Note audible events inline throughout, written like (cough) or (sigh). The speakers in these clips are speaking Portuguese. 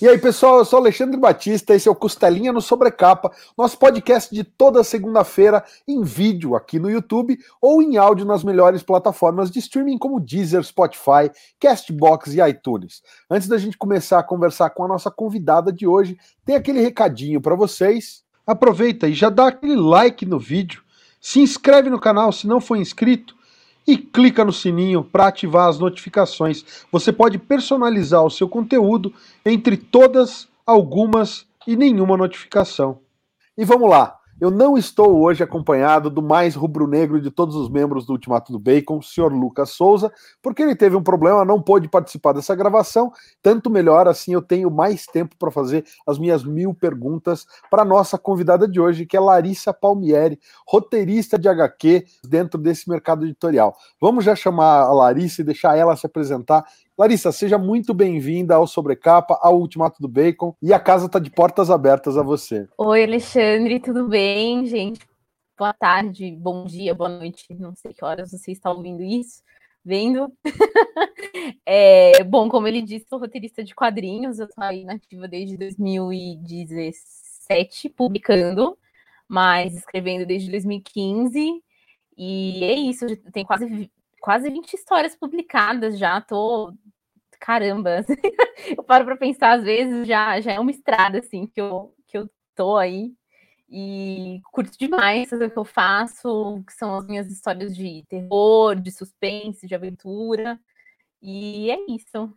E aí, pessoal, eu sou Alexandre Batista, esse é o Costelinha no Sobrecapa, nosso podcast de toda segunda-feira em vídeo aqui no YouTube ou em áudio nas melhores plataformas de streaming como Deezer, Spotify, Castbox e iTunes. Antes da gente começar a conversar com a nossa convidada de hoje, tem aquele recadinho para vocês. Aproveita e já dá aquele like no vídeo, se inscreve no canal se não for inscrito e clica no sininho para ativar as notificações. Você pode personalizar o seu conteúdo entre todas, algumas e nenhuma notificação. E vamos lá. Eu não estou hoje acompanhado do mais rubro-negro de todos os membros do Ultimato do Bacon, o senhor Lucas Souza, porque ele teve um problema, não pôde participar dessa gravação. Tanto melhor, assim eu tenho mais tempo para fazer as minhas mil perguntas para nossa convidada de hoje, que é Larissa Palmieri, roteirista de HQ dentro desse mercado editorial. Vamos já chamar a Larissa e deixar ela se apresentar Larissa, seja muito bem-vinda ao Sobrecapa, ao Ultimato do Bacon, e a casa está de portas abertas a você. Oi, Alexandre, tudo bem, gente? Boa tarde, bom dia, boa noite, não sei que horas você está ouvindo isso, vendo. (laughs) é, bom, como ele disse, sou roteirista de quadrinhos, eu estou aí nativa desde 2017, publicando, mas escrevendo desde 2015, e é isso, tem quase quase 20 histórias publicadas já, tô caramba, (laughs) eu paro para pensar às vezes já já é uma estrada assim que eu que eu tô aí e curto demais fazer o que eu faço, que são as minhas histórias de terror, de suspense, de aventura. E é isso.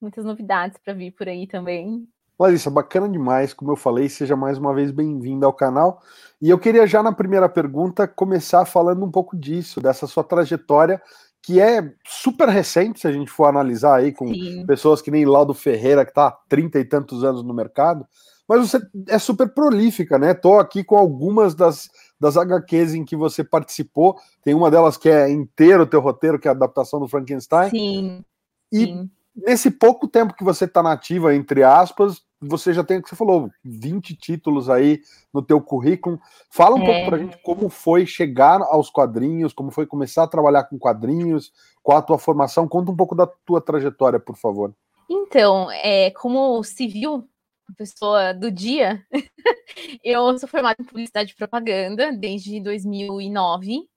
Muitas novidades para vir por aí também. Larissa, bacana demais, como eu falei, seja mais uma vez bem-vinda ao canal. E eu queria já na primeira pergunta começar falando um pouco disso, dessa sua trajetória que é super recente, se a gente for analisar aí com Sim. pessoas que nem Laudo Ferreira, que está há 30 e tantos anos no mercado, mas você é super prolífica, né? Tô aqui com algumas das, das HQs em que você participou, tem uma delas que é inteiro o teu roteiro, que é a adaptação do Frankenstein. Sim. E Sim. nesse pouco tempo que você está nativa, entre aspas, você já tem o que você falou, 20 títulos aí no teu currículo. Fala um é. pouco pra gente como foi chegar aos quadrinhos, como foi começar a trabalhar com quadrinhos, qual a tua formação, conta um pouco da tua trajetória, por favor. Então, é, como civil, pessoa do dia, (laughs) eu sou formada em publicidade e propaganda desde 2009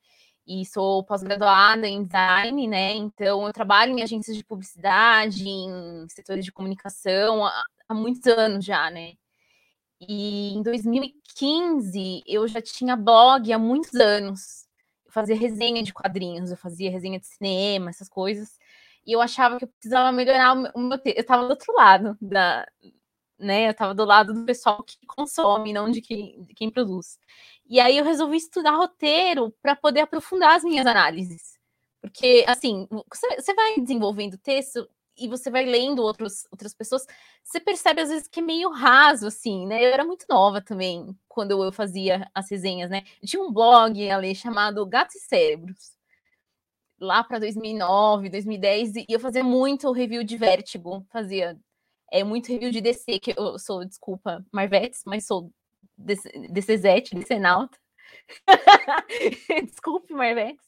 e sou pós-graduada em design, né? Então eu trabalho em agências de publicidade, em setores de comunicação há muitos anos já, né? E em 2015 eu já tinha blog há muitos anos. Eu fazia resenha de quadrinhos, eu fazia resenha de cinema, essas coisas. E eu achava que eu precisava melhorar o meu texto. Eu estava do outro lado da, né? Eu estava do lado do pessoal que consome, não de quem, de quem produz. E aí eu resolvi estudar roteiro para poder aprofundar as minhas análises. Porque, assim, você vai desenvolvendo texto, e você vai lendo outros, outras pessoas, você percebe às vezes que é meio raso, assim, né? Eu era muito nova também quando eu fazia as resenhas, né? Eu tinha um blog ali chamado Gatos e Cérebros, lá para 2009, 2010, e eu fazia muito review de Vertigo, fazia é, muito review de DC, que eu sou, desculpa, Marvetes, mas sou DCzete, DCnauta. (laughs) Desculpe, Marvex.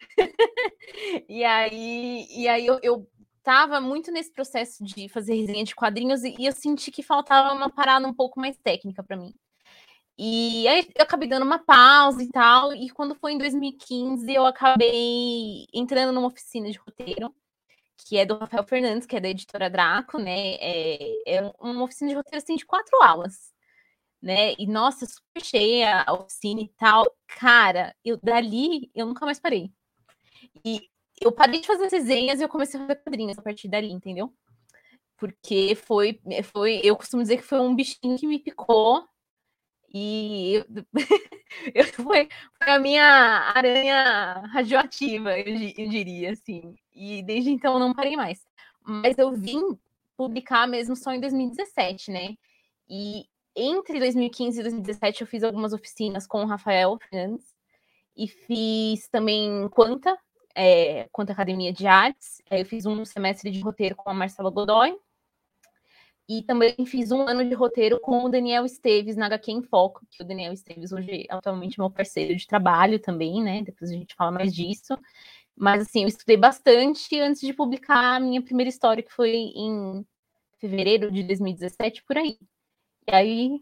(laughs) e aí, e aí eu, eu estava muito nesse processo de fazer resenha de quadrinhos e, e eu senti que faltava uma parada um pouco mais técnica para mim. E aí eu acabei dando uma pausa e tal, e quando foi em 2015 eu acabei entrando numa oficina de roteiro, que é do Rafael Fernandes, que é da editora Draco, né? É, é uma oficina de roteiro assim de quatro aulas, né? E nossa, super cheia a oficina e tal. Cara, eu dali eu nunca mais parei. E eu parei de fazer resenhas e eu comecei a fazer quadrinhos a partir dali, entendeu? Porque foi, foi, eu costumo dizer que foi um bichinho que me picou e eu, (laughs) eu foi, foi, a minha aranha radioativa, eu, eu, diria, assim. E desde então eu não parei mais. Mas eu vim publicar mesmo só em 2017, né? E entre 2015 e 2017 eu fiz algumas oficinas com o Rafael Fernandes e fiz também Quanta, é, quanto à Academia de Artes. Eu fiz um semestre de roteiro com a Marcela Godoy. E também fiz um ano de roteiro com o Daniel Esteves na HQ em Foco, que o Daniel Esteves hoje é atualmente meu parceiro de trabalho também, né? Depois a gente fala mais disso. Mas assim, eu estudei bastante antes de publicar a minha primeira história, que foi em fevereiro de 2017, por aí. E aí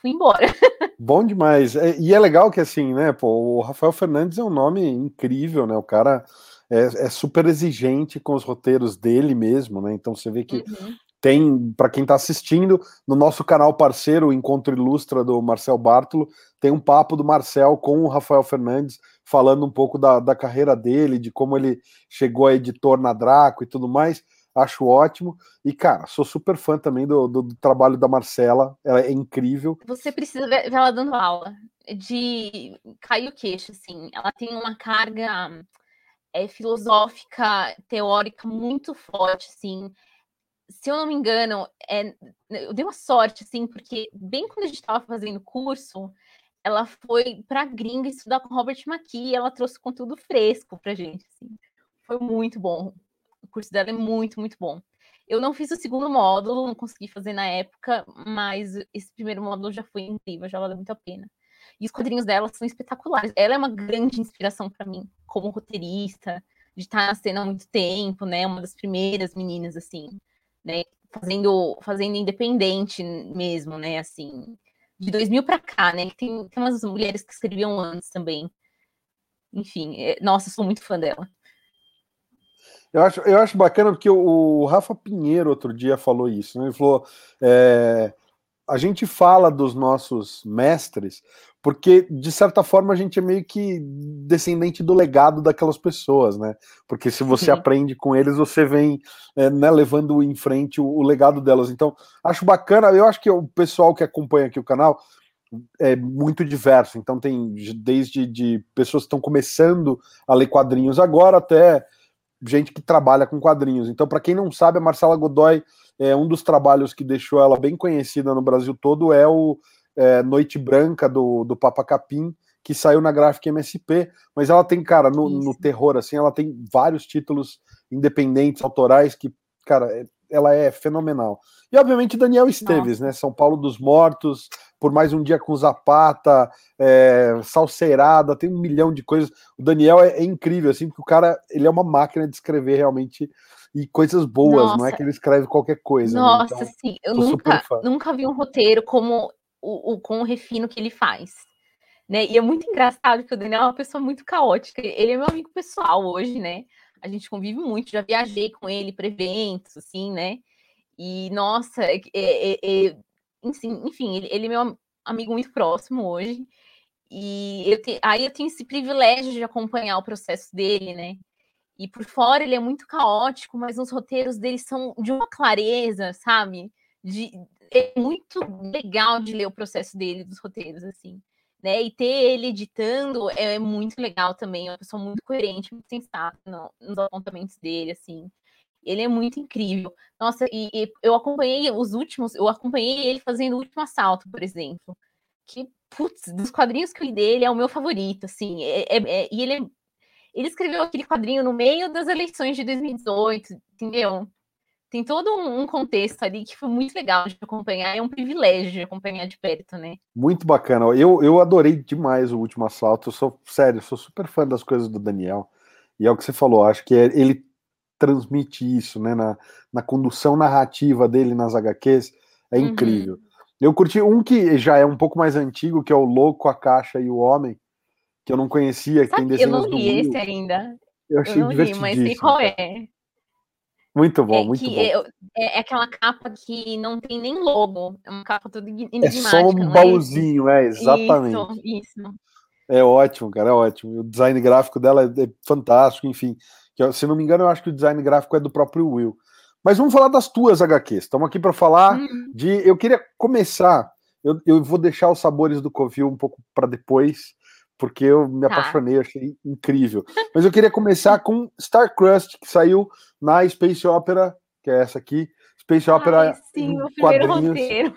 fui embora. (laughs) Bom demais. É, e é legal que assim, né, pô, o Rafael Fernandes é um nome incrível, né? O cara é, é super exigente com os roteiros dele mesmo, né? Então você vê que uhum. tem, para quem está assistindo, no nosso canal parceiro, o Encontro Ilustra do Marcel Bartolo, tem um papo do Marcel com o Rafael Fernandes, falando um pouco da, da carreira dele, de como ele chegou a editor na Draco e tudo mais acho ótimo. E, cara, sou super fã também do, do, do, trabalho da Marcela, ela é incrível. Você precisa ver ela dando aula, de cair o queixo, assim. Ela tem uma carga é, filosófica, teórica muito forte, assim. Se eu não me engano, é, eu dei uma sorte, assim, porque bem quando a gente estava fazendo curso, ela foi para gringa estudar com Robert McKee ela trouxe conteúdo fresco pra gente, assim. Foi muito bom o curso dela é muito, muito bom. Eu não fiz o segundo módulo, não consegui fazer na época, mas esse primeiro módulo já foi incrível, já valeu muito a pena. E os quadrinhos dela são espetaculares. Ela é uma grande inspiração para mim, como roteirista, de estar na cena há muito tempo, né? Uma das primeiras meninas, assim, né? Fazendo, fazendo independente mesmo, né? Assim, de 2000 para cá, né? Tem, tem umas mulheres que escreviam antes também. Enfim, é, nossa, sou muito fã dela. Eu acho, eu acho bacana porque o, Rafa Pinheiro outro dia falou isso, né? Ele falou: é, a gente fala dos nossos mestres porque, de certa forma, a gente é meio que descendente do legado daquelas pessoas, né? Porque se você uhum. aprende com eles, você vem é, né, levando em frente o, o legado delas. Então, acho bacana, eu acho que o pessoal que acompanha aqui o canal é muito diverso. Então tem desde de pessoas que estão começando a ler quadrinhos agora até gente que trabalha com quadrinhos. Então, para quem não sabe, a Marcela Godoy é um dos trabalhos que deixou ela bem conhecida no Brasil todo é o é, Noite Branca do, do Papa Capim, que saiu na gráfica MSP, mas ela tem, cara, no, no, terror, assim, ela tem vários títulos independentes, autorais, que, cara, é, ela é fenomenal. E, obviamente, Daniel Esteves, né? São Paulo dos Mortos, por mais um dia com Zapata, é, Salseirada, tem um milhão de coisas. O Daniel é, é, incrível, assim, porque o cara, ele é uma máquina de escrever realmente e coisas boas, Nossa. não é que ele escreve qualquer coisa. Né? Nossa, né? então, sim, eu nunca, nunca vi um roteiro como o, o, com o refino que ele faz. Né? E é muito engraçado que o Daniel é uma pessoa muito caótica. Ele é meu amigo pessoal hoje, né? A gente convive muito, já viajei com ele para eventos, assim, né? E, nossa, é, é, é, enfim, enfim, ele, ele é meu amigo muito próximo hoje. E eu te, aí eu tenho esse privilégio de acompanhar o processo dele, né? E por fora ele é muito caótico, mas os roteiros dele são de uma clareza, sabe? De, é muito legal de ler o processo dele, dos roteiros, assim. Né? E ter ele editando é muito legal também. É uma pessoa muito coerente, muito sensata no, nos apontamentos dele, assim. Ele é muito incrível. Nossa, e, e, eu acompanhei os últimos, eu acompanhei ele fazendo o último assalto, por exemplo. Que, putz, dos quadrinhos que eu li dele é o meu favorito, assim. É, é, é, e ele, ele escreveu aquele quadrinho no meio das eleições de 2018, entendeu? Tem todo um contexto ali que foi muito legal de acompanhar, é um privilégio de acompanhar de perto, né? Muito bacana. Eu, eu adorei demais o último assalto. Eu sou, sério, sou super fã das coisas do Daniel. E é o que você falou, acho que é, ele transmite isso, né? Na, na condução narrativa dele nas HQs, é uhum. incrível. Eu curti um que já é um pouco mais antigo, que é o Louco, a Caixa e o Homem, que eu não conhecia. Sabe, tem eu não li esse ainda. Eu achei eu não li, mas sei qual é. Muito bom, é muito bom. É, é, aquela capa que não tem nem logo, é uma capa toda enigmática. É só um é baúzinho, é, exatamente. Isso, isso. É ótimo, cara, é ótimo. O design gráfico dela é, é fantástico, enfim. Se não me engano, eu acho que o design gráfico é do próprio Will. Mas vamos falar das tuas HQs. Estamos aqui para falar uhum. de. Eu queria começar. Eu, eu vou deixar os sabores do Covil um pouco para depois, porque eu me tá. apaixonei, achei incrível. Mas eu queria começar com Star Crust, que saiu na Space Opera, que é essa aqui. Space Opera. Ai, sim, o primeiro roteiro.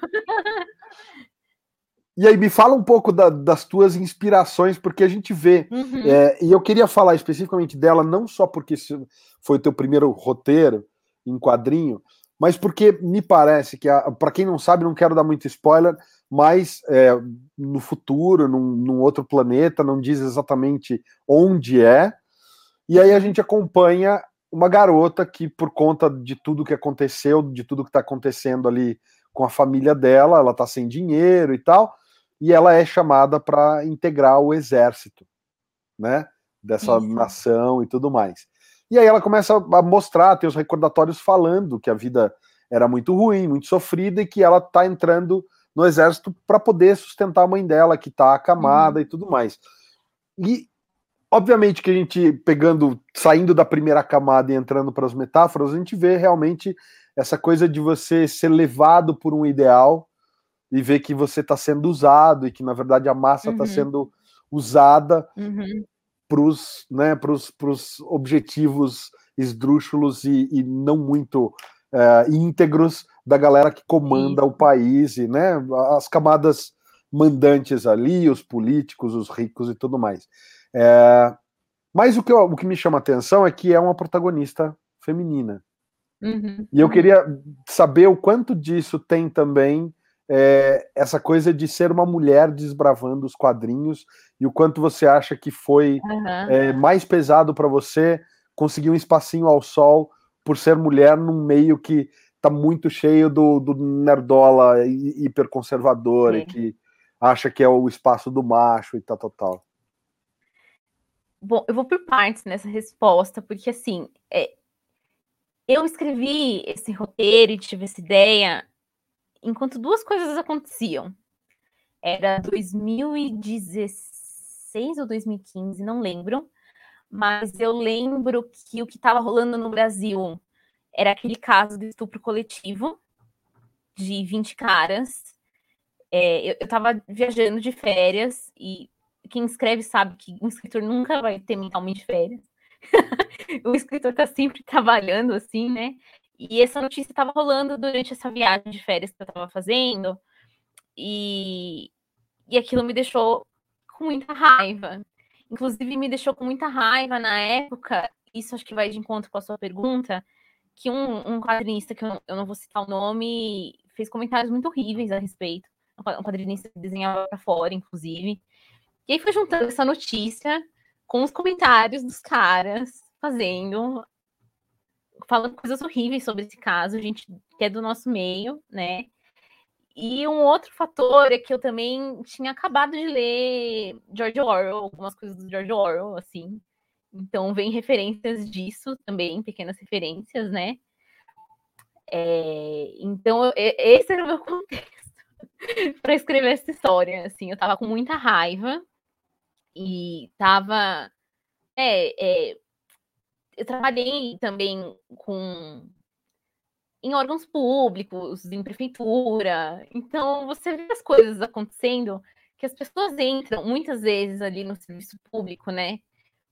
E aí, me fala um pouco da, das tuas inspirações, porque a gente vê, uhum. é, e eu queria falar especificamente dela, não só porque foi o teu primeiro roteiro em quadrinho, mas porque me parece que, para quem não sabe, não quero dar muito spoiler, mas é, no futuro, num, num, outro planeta, não diz exatamente onde é, e aí a gente acompanha uma garota que, por conta de tudo que aconteceu, de tudo que está acontecendo ali com a família dela, ela está sem dinheiro e tal, e ela é chamada para integrar o exército, né? Dessa Isso. nação e tudo mais. E aí ela começa a mostrar, tem os recordatórios falando que a vida era muito ruim, muito sofrida, e que ela está entrando no exército para poder sustentar a mãe dela, que está acamada uhum. e tudo mais. E obviamente que a gente pegando, saindo da primeira camada e entrando para as metáforas, a gente vê realmente essa coisa de você ser levado por um ideal e ver que você está sendo usado e que na verdade a massa está uhum. sendo usada uhum. para os né, pros, objetivos esdrúxulos e, e não muito uh, íntegros da galera que comanda o país e né, as camadas mandantes ali, os políticos, os ricos e tudo mais. É, mas o que, eu, o que me chama a atenção é que é uma protagonista feminina. Uhum. E eu queria saber o quanto disso tem também é, essa coisa de ser uma mulher desbravando os quadrinhos e o quanto você acha que foi uhum. é, mais pesado para você conseguir um espacinho ao sol por ser mulher num meio que tá muito cheio do, do nerdola hiperconservador e que acha que é o espaço do macho e tal, tal, tal. Bom, eu vou por partes nessa resposta, porque assim, é, eu escrevi esse roteiro e tive essa ideia enquanto duas coisas aconteciam. Era 2016 ou 2015, não lembro, mas eu lembro que o que estava rolando no Brasil era aquele caso de estupro coletivo de 20 caras. É, eu estava viajando de férias e quem escreve sabe que um escritor nunca vai ter mentalmente férias. (laughs) o escritor está sempre trabalhando assim, né? E essa notícia estava rolando durante essa viagem de férias que eu estava fazendo, e, e aquilo me deixou com muita raiva. Inclusive, me deixou com muita raiva na época, isso acho que vai de encontro com a sua pergunta, que um, um quadrinista, que eu, eu não vou citar o nome, fez comentários muito horríveis a respeito. Um quadrinista que desenhava para fora, inclusive. E aí foi juntando essa notícia com os comentários dos caras fazendo, falando coisas horríveis sobre esse caso, gente que é do nosso meio, né? E um outro fator é que eu também tinha acabado de ler George Orwell, algumas coisas do George Orwell, assim. Então vem referências disso também, pequenas referências, né? É, então esse era o meu (laughs) contexto para escrever essa história. Assim, eu tava com muita raiva e tava. É, é, eu trabalhei também com em órgãos públicos, em prefeitura. Então, você vê as coisas acontecendo que as pessoas entram muitas vezes ali no serviço público, né?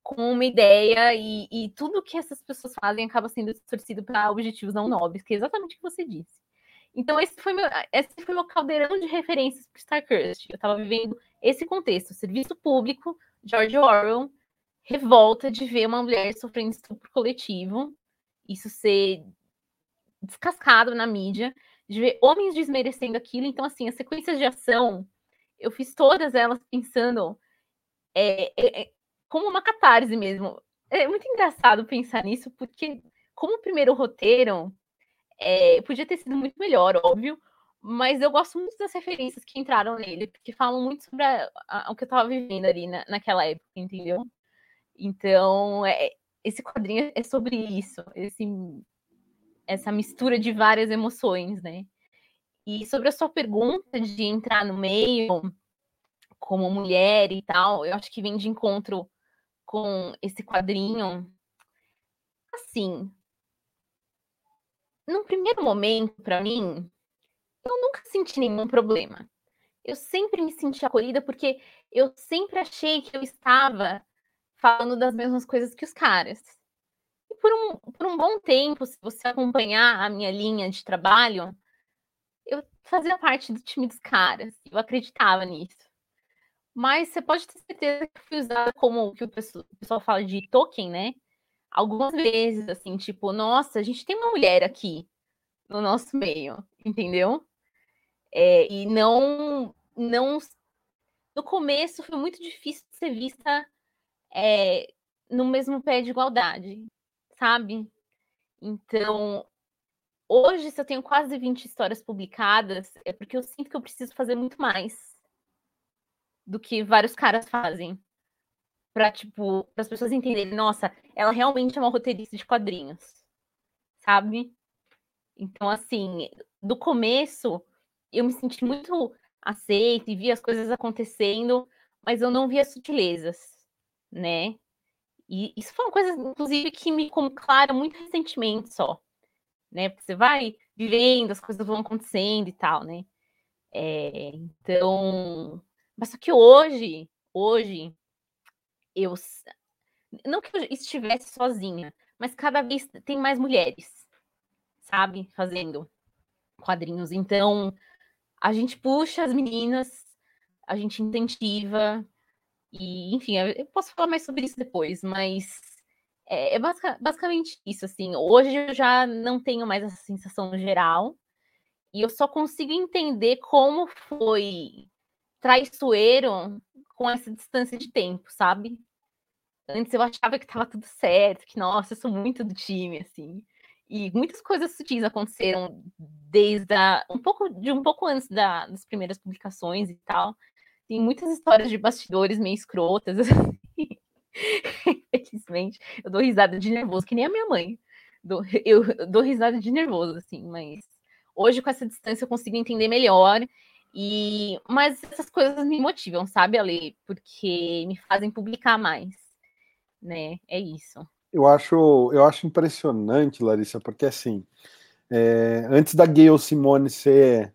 Com uma ideia e, e tudo que essas pessoas fazem acaba sendo distorcido para objetivos não nobres, que é exatamente o que você disse. Então, esse foi meu, esse foi meu caldeirão de referências para Starcurst. Eu estava vivendo esse contexto, serviço público, George Orwell, revolta de ver uma mulher sofrendo estupro coletivo, isso ser descascado na mídia, de ver homens desmerecendo aquilo. Então, assim, as sequências de ação, eu fiz todas elas pensando é, é, é, como uma catarse mesmo. É muito engraçado pensar nisso, porque como o primeiro roteiro, é, podia ter sido muito melhor, óbvio, mas eu gosto muito das referências que entraram nele, porque falam muito sobre a, a, o que eu estava vivendo ali na, naquela época, entendeu? Então, é, esse quadrinho é sobre isso, esse, essa mistura de várias emoções, né? E sobre a sua pergunta de entrar no meio como mulher e tal, eu acho que vem de encontro com esse quadrinho. Assim, num primeiro momento, para mim, eu nunca senti nenhum problema. Eu sempre me senti acolhida porque eu sempre achei que eu estava falando das mesmas coisas que os caras. E por um, por um bom tempo, se você acompanhar a minha linha de trabalho, eu fazia parte do time dos caras, eu acreditava nisso. Mas você pode ter certeza que fui usada como que o pessoal, o pessoal fala de token, né? Algumas vezes, assim, tipo, nossa, a gente tem uma mulher aqui no nosso meio, entendeu? É, e não, não. No começo foi muito difícil ser vista é, no mesmo pé de igualdade, sabe? Então, hoje, se eu tenho quase 20 histórias publicadas, é porque eu sinto que eu preciso fazer muito mais do que vários caras fazem. Pra, tipo, as pessoas entenderem, nossa, ela realmente é uma roteirista de quadrinhos, sabe? Então, assim, do começo, eu me senti muito aceita e via as coisas acontecendo, mas eu não via sutilezas, né? E isso foi uma coisa, inclusive, que me ficou clara muito recentemente só, né? Porque você vai vivendo, as coisas vão acontecendo e tal, né? É, então, mas só que hoje, hoje, eu não que eu estivesse sozinha, mas cada vez tem mais mulheres, sabe, fazendo quadrinhos. Então, a gente puxa as meninas, a gente incentiva, e, enfim, eu posso falar mais sobre isso depois, mas é, é basic, basicamente isso, assim. Hoje eu já não tenho mais essa sensação geral, e eu só consigo entender como foi traiçoeiro com essa distância de tempo, sabe? Antes eu achava que estava tudo certo, que, nossa, eu sou muito do time, assim. E muitas coisas sutis aconteceram desde a, um pouco de um pouco antes da, das primeiras publicações e tal. Tem muitas histórias de bastidores meio escrotas. Assim. (laughs) Infelizmente, eu dou risada de nervoso, que nem a minha mãe. Eu dou risada de nervoso, assim, mas hoje com essa distância eu consigo entender melhor. E mas essas coisas me motivam, sabe, Ale? Porque me fazem publicar mais, né? É isso. Eu acho, eu acho impressionante, Larissa, porque assim, é, antes da Gayle Simone ser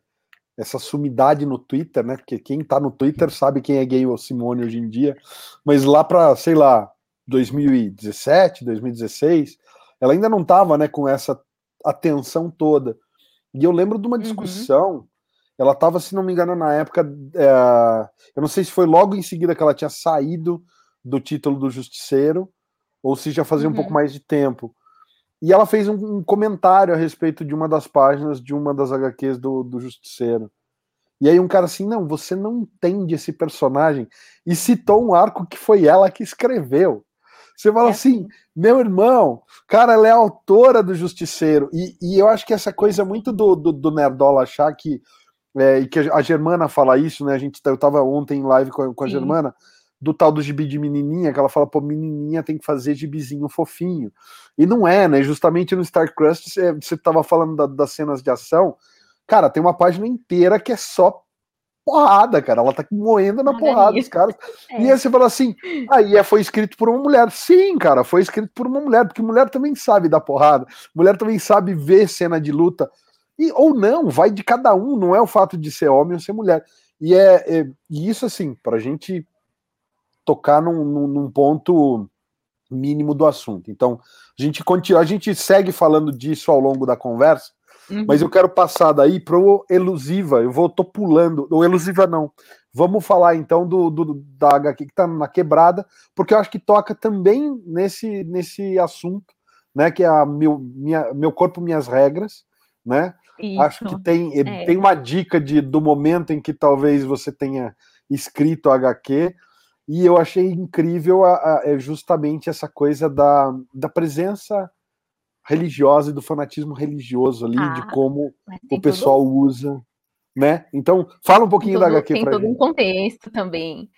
essa sumidade no Twitter, né? Porque quem tá no Twitter sabe quem é Gayle Simone hoje em dia, mas lá para, sei lá, 2017, 2016, ela ainda não tava, né, com essa atenção toda. E eu lembro de uma uhum. discussão, uhum. Ela tava, se não me engano, na época, é, eu não sei se foi logo em seguida que ela tinha saído do título do Justiceiro, ou se já fazia uhum. um pouco uhum. mais de tempo. E ela fez um, um, comentário a respeito de uma das páginas de uma das HQs do, do Justiceiro. E aí um cara assim, não, você não entende esse personagem. E citou um arco que foi ela que escreveu. Você fala é. assim, meu irmão, cara, ela é autora do Justiceiro. E, e eu acho que essa coisa muito do, do, do Nerdola achar que. É, e que a Germana fala isso, né? A gente, eu tava ontem em live com, com a Germana do tal do gibi de menininha, que ela fala, pô, menininha tem que fazer gibizinho fofinho. E não é, né? Justamente no StarCrust, você, você tava falando da, das cenas de ação, cara, tem uma página inteira que é só porrada, cara. Ela tá moendo na porrada dos caras. (laughs) É. E aí você fala assim, aí ah, foi escrito por uma mulher. Sim, cara, foi escrito por uma mulher, porque mulher também sabe dar porrada, mulher também sabe ver cena de luta. E, ou não, vai de cada um, não é o fato de ser homem ou ser mulher. E é, é e isso assim, pra gente tocar num, num, ponto mínimo do assunto. Então, a gente continua, a gente segue falando disso ao longo da conversa, uhum. mas eu quero passar daí para o elusiva. Eu vou tô pulando, o elusiva não. Vamos falar então do, do da HQ que está na quebrada, porque eu acho que toca também nesse nesse assunto, né, que é a meu, minha, meu corpo, minhas regras, né? Isso. Acho que tem, é. tem uma dica de, do momento em que talvez você tenha escrito HQ, e eu achei incrível a, a, é justamente essa coisa da, da presença religiosa e do fanatismo religioso ali, ah, de como o pessoal usa, né? Então, fala um pouquinho tudo, da HQ Tem todo gente. um contexto também.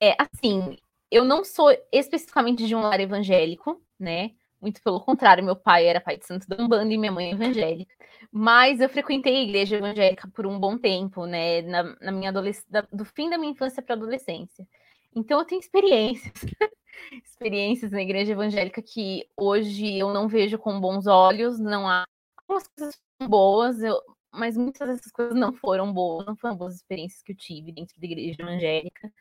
É, assim, eu não sou especificamente de um lar evangélico, né? Muito pelo contrário, meu pai era pai de santo da Umbanda e minha mãe evangélica. Mas eu frequentei a igreja evangélica por um bom tempo, né? Na, na minha adolescência, do fim da minha infância para adolescência. Então eu tenho experiências, (laughs) experiências na igreja evangélica que hoje eu não vejo com bons olhos, não há algumas coisas boas, eu, mas muitas dessas coisas não foram boas, não foram boas experiências que eu tive dentro da igreja evangélica.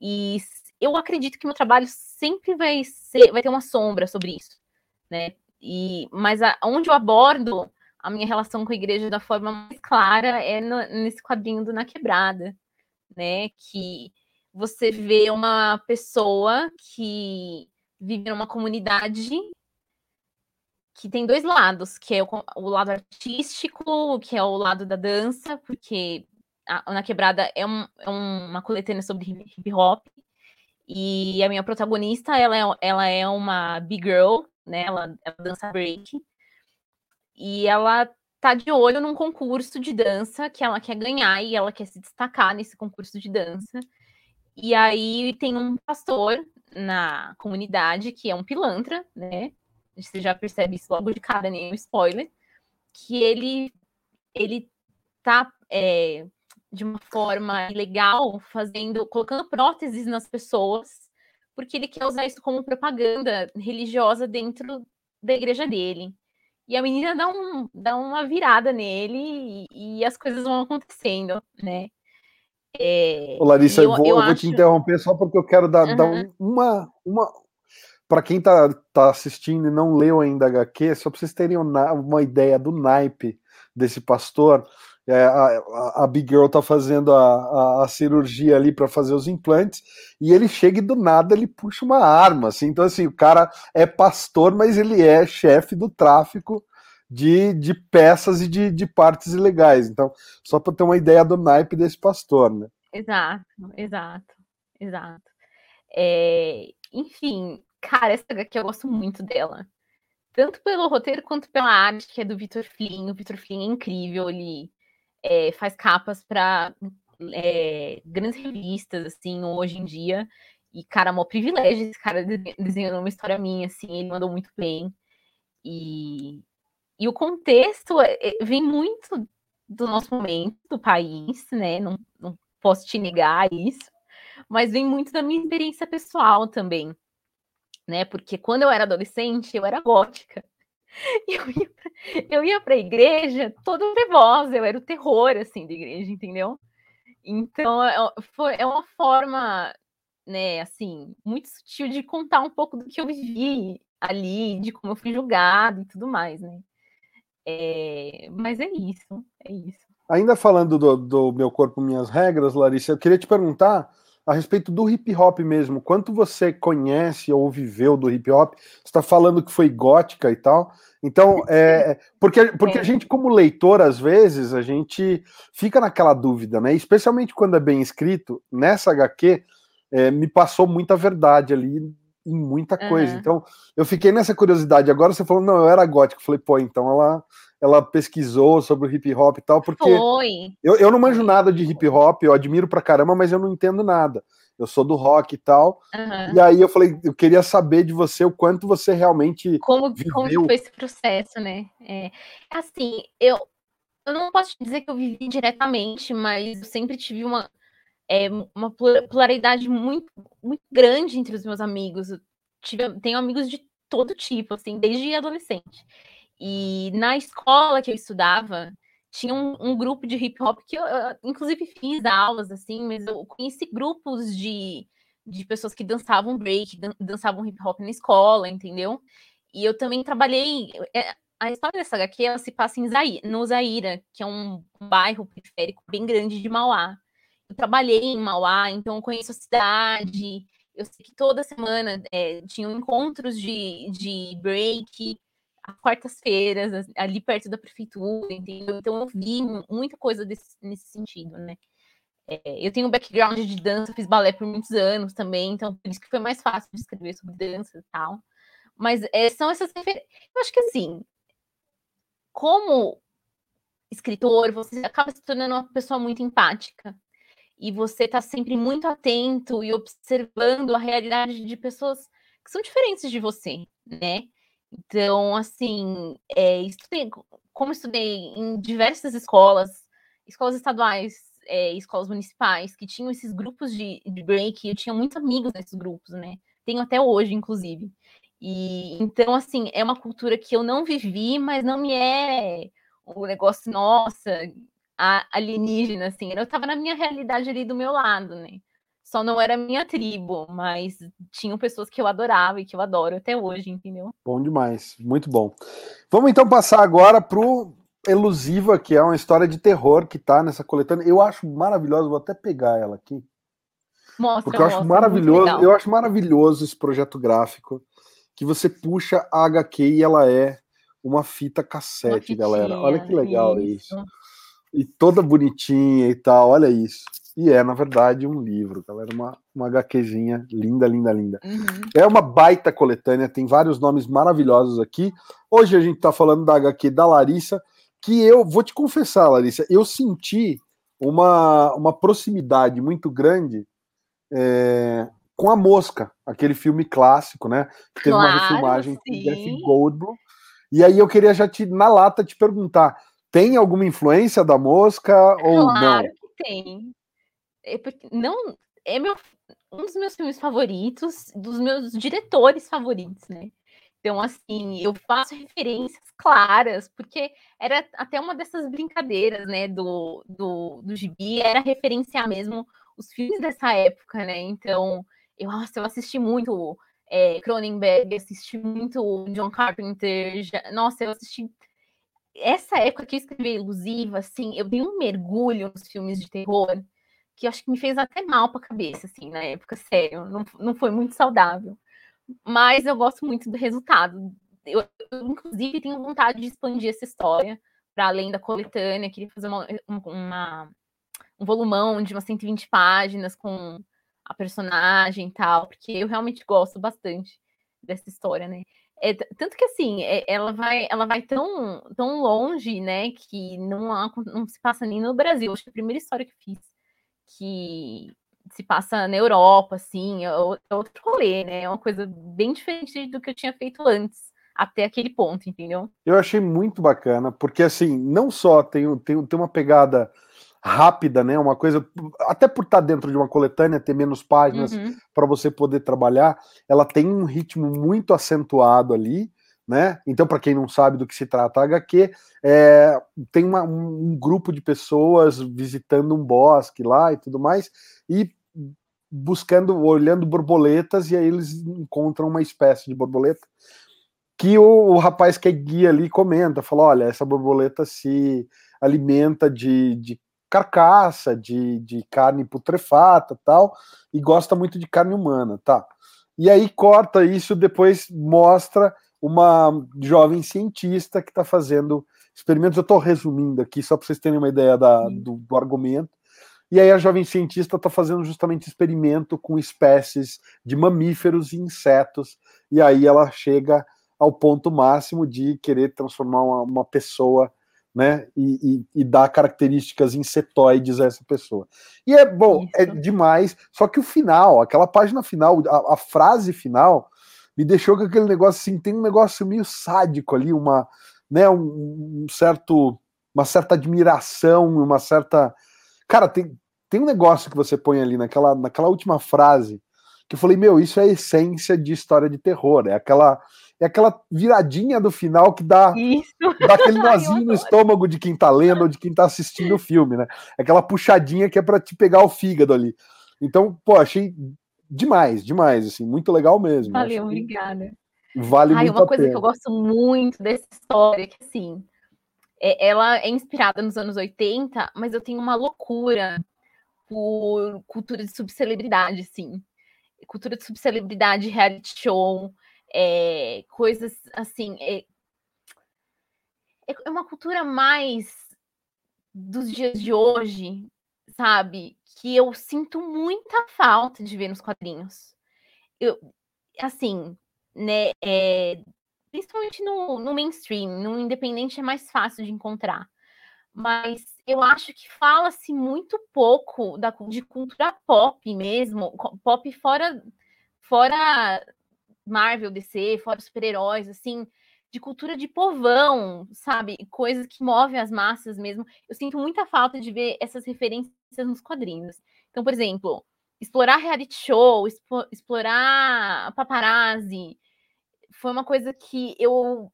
E eu acredito que meu trabalho sempre vai ser, vai ter uma sombra sobre isso, né? E mas a, onde eu abordo a minha relação com a igreja da forma mais clara é no, nesse quadrinho do Na Quebrada, né? Que você vê uma pessoa que vive numa comunidade que tem dois lados, que é o, o lado artístico, que é o lado da dança, porque a, Na Quebrada é, um, é uma coletânea sobre hip hop, e a minha protagonista, ela é, ela é uma big girl, né? Ela, ela dança break. E ela tá de olho num concurso de dança que ela quer ganhar e ela quer se destacar nesse concurso de dança. E aí tem um pastor na comunidade que é um pilantra, né? Você já percebe isso logo de cara, nem um spoiler, que ele ele tá é, de uma forma ilegal fazendo, colocando próteses nas pessoas, porque ele quer usar isso como propaganda religiosa dentro da igreja dele. E a menina dá, um, dá uma virada nele e, e as coisas vão acontecendo, né? É, Ô, Larissa, eu, eu, vou, eu, eu vou te interromper só porque eu quero dar, uhum. dar uma, uma. Para quem tá, tá assistindo e não leu ainda HQ, só para vocês terem uma, uma ideia do naipe desse pastor, é, a, a, Big Girl tá fazendo a, a, a cirurgia ali para fazer os implantes e ele chega e do nada ele puxa uma arma, assim. Então, assim, o cara é pastor, mas ele é chefe do tráfico de, de peças e de, de partes ilegais. Então, só para ter uma ideia do naipe desse pastor, né? Exato, exato, exato. É, enfim, cara, essa aqui eu gosto muito dela. Tanto pelo roteiro quanto pela arte, que é do Vitor Flynn. O Vitor Flynn é incrível, ele é, faz capas para é, grandes revistas, assim, hoje em dia. E, cara, um privilégio esse cara desenhando uma história minha, assim, ele mandou muito bem. E, e o contexto é, é, vem muito do nosso momento, do país, né? Não, não posso te negar isso, mas vem muito da minha experiência pessoal também, né? Porque quando eu era adolescente, eu era gótica. (laughs) Eu ia, pra, eu ia pra igreja toda nervosa, eu era o terror, assim, da igreja, entendeu? Então, é, foi, é uma forma, né, assim, muito sutil de contar um pouco do que eu vivi ali, de como eu fui julgado e tudo mais, né? É, mas é isso, é isso. Ainda falando do, do Meu Corpo, Minhas Regras, Larissa, eu queria te perguntar a respeito do hip hop mesmo. Quanto você conhece ou viveu do hip hop? Você está falando que foi gótica e tal. Então, é, porque, porque a é. gente, como leitor, às vezes, a gente fica naquela dúvida, né? Especialmente quando é bem escrito, nessa HQ, é, me passou muita verdade ali em muita coisa. Uhum. Então, eu fiquei nessa curiosidade. Agora você falou, não, eu era gótico. Eu falei, pô, então ela, ela pesquisou sobre o hip hop e tal, porque Foi. Eu, eu não manjo nada de hip hop, eu admiro pra caramba, mas eu não entendo nada. Eu sou do rock e tal. Uhum. E aí eu falei, eu queria saber de você o quanto você realmente. Como, viveu. como foi esse processo, né? É, assim, eu, eu não posso dizer que eu vivi diretamente, mas eu sempre tive uma é, uma pluralidade muito, muito grande entre os meus amigos. Eu tive, tenho amigos de todo tipo, assim, desde adolescente. E na escola que eu estudava, tinha um, um grupo de hip hop que eu, eu, inclusive, fiz aulas, assim, mas eu conheci grupos de, de pessoas que dançavam break, dan dançavam hip hop na escola, entendeu? E eu também trabalhei. É, a história dessa HQ ela se passa em Zaira, no Zaira, que é um, bairro periférico bem grande de Mauá eu trabalhei em Mauá, então eu conheço a cidade. Eu sei que toda semana é, tinham encontros de, de break, quartas-feiras, ali perto da prefeitura, entendeu? Então eu vi muita coisa desse, nesse sentido, né? É, eu tenho um background de dança, fiz balé por muitos anos também, então por isso que foi mais fácil de escrever sobre dança e tal. Mas é, são essas referências. Eu acho que assim, como escritor, você acaba se tornando uma pessoa muito empática e você está sempre muito atento e observando a realidade de pessoas que são diferentes de você, né? Então, assim, é, estudei, como estudei em diversas escolas, escolas estaduais, é, escolas municipais, que tinham esses grupos de, de break, eu tinha muitos amigos nesses grupos, né? Tenho até hoje, inclusive. E então, assim, é uma cultura que eu não vivi, mas não me é o negócio, nossa, alienígena, assim. Eu estava na minha realidade ali do meu lado, né? Só não era minha tribo, mas tinham pessoas que eu adorava e que eu adoro até hoje, entendeu? Bom demais, muito bom. Vamos então passar agora pro Elusiva, que é uma história de terror que tá nessa coletânea. Eu acho maravilhosa, vou até pegar ela aqui. Mostra, porque eu mostra, acho maravilhoso, eu acho maravilhoso esse projeto gráfico que você puxa a HQ e ela é uma fita cassete, uma galera. Olha que legal isso. isso e toda bonitinha e tal, olha isso. E é, na verdade, um livro, galera. Uma, uma HQzinha linda, linda, linda. Uhum. É uma baita coletânea, tem vários nomes maravilhosos aqui. Hoje a gente está falando da HQ da Larissa, que eu vou te confessar, Larissa, eu senti uma, uma proximidade muito grande é, com a Mosca, aquele filme clássico, né? Que teve claro, uma refilmagem sim. com Jeff Goldblum. E aí eu queria já te, na lata, te perguntar: tem alguma influência da Mosca ou claro não? que tem. É não, é meu, um dos meus filmes favoritos, dos meus diretores favoritos, né? Então, assim, eu faço referências claras, porque era até uma dessas brincadeiras, né, do, do, do gibi, era referenciar mesmo os filmes dessa época, né? Então, eu, nossa, eu assisti muito é, Cronenberg, assisti muito John Carpenter, já, nossa, eu assisti. Essa época que eu escrevi Ilusiva, assim, eu dei um mergulho nos filmes de terror que acho que me fez até mal para a cabeça, assim, na época, sério, não, não foi muito saudável mas eu gosto muito do resultado. Eu, eu inclusive, tenho vontade de expandir essa história para além da coletânea. Queria fazer uma, uma, um volumão de umas 120 páginas com a personagem e tal, porque eu realmente gosto bastante dessa história, né? É, tanto que assim, é, ela vai, ela vai tão, tão longe, né, que não, não se passa nem no Brasil. Acho que a primeira história que fiz que se passa na Europa, assim, é outro rolê, né? É uma coisa bem diferente do que eu tinha feito antes, até aquele ponto, entendeu? Eu achei muito bacana, porque assim, não só tem, tem, tem uma pegada rápida, né? Uma coisa, até por estar dentro de uma coletânea, ter menos páginas uhum. para você poder trabalhar, ela tem um ritmo muito acentuado ali. Né? Então, para quem não sabe do que se trata a HQ, é, tem uma, um grupo de pessoas visitando um bosque lá e tudo mais, e buscando, olhando borboletas, e aí eles encontram uma espécie de borboleta que o, o rapaz que é guia ali comenta, fala, olha, essa borboleta se alimenta de, de carcaça, de, de carne putrefata tal, e gosta muito de carne humana, tá? E aí corta isso, depois mostra uma jovem cientista que está fazendo experimentos. Eu estou resumindo aqui, só para vocês terem uma ideia da, do, do argumento. E aí a jovem cientista está fazendo justamente experimento com espécies de mamíferos e insetos, e aí ela chega ao ponto máximo de querer transformar uma, uma pessoa, né, e, e, e, dar características insetoides a essa pessoa. E é bom, é Isso. é demais, só que o final, aquela página final, a, a frase final, me deixou com aquele negócio assim, tem um negócio meio sádico ali, uma, né, um, um certo, uma certa admiração, uma certa Cara, tem, tem um negócio que você põe ali naquela, naquela última frase que eu falei, meu, isso é a essência de história de terror. É aquela, é aquela viradinha do final que dá, dá aquele (laughs) nozinho no estômago de quem tá lendo ou de quem tá assistindo o filme, né? Aquela puxadinha que é para te pegar o fígado ali. Então, pô, achei demais, demais, assim, muito legal mesmo. Valeu, obrigada. Vale Ai, muito uma coisa pena. que eu gosto muito dessa história, que assim, é, ela é inspirada nos anos 80, mas eu tenho uma loucura por cultura de subcelebridade, sim. Cultura de subcelebridade, reality show, é, coisas assim. É, é uma cultura mais dos dias de hoje, sabe? Que eu sinto muita falta de ver nos quadrinhos. Eu, assim, né? É, principalmente no, no mainstream, no independente é mais fácil de encontrar. Mas eu acho que fala-se muito pouco da, de cultura pop mesmo, pop fora, fora Marvel, DC, fora super-heróis, assim, de cultura de povão, sabe? Coisas que movem as massas mesmo. Eu sinto muita falta de ver essas referências nos quadrinhos. Então, por exemplo, explorar reality show, explorar paparazzi, foi uma coisa que eu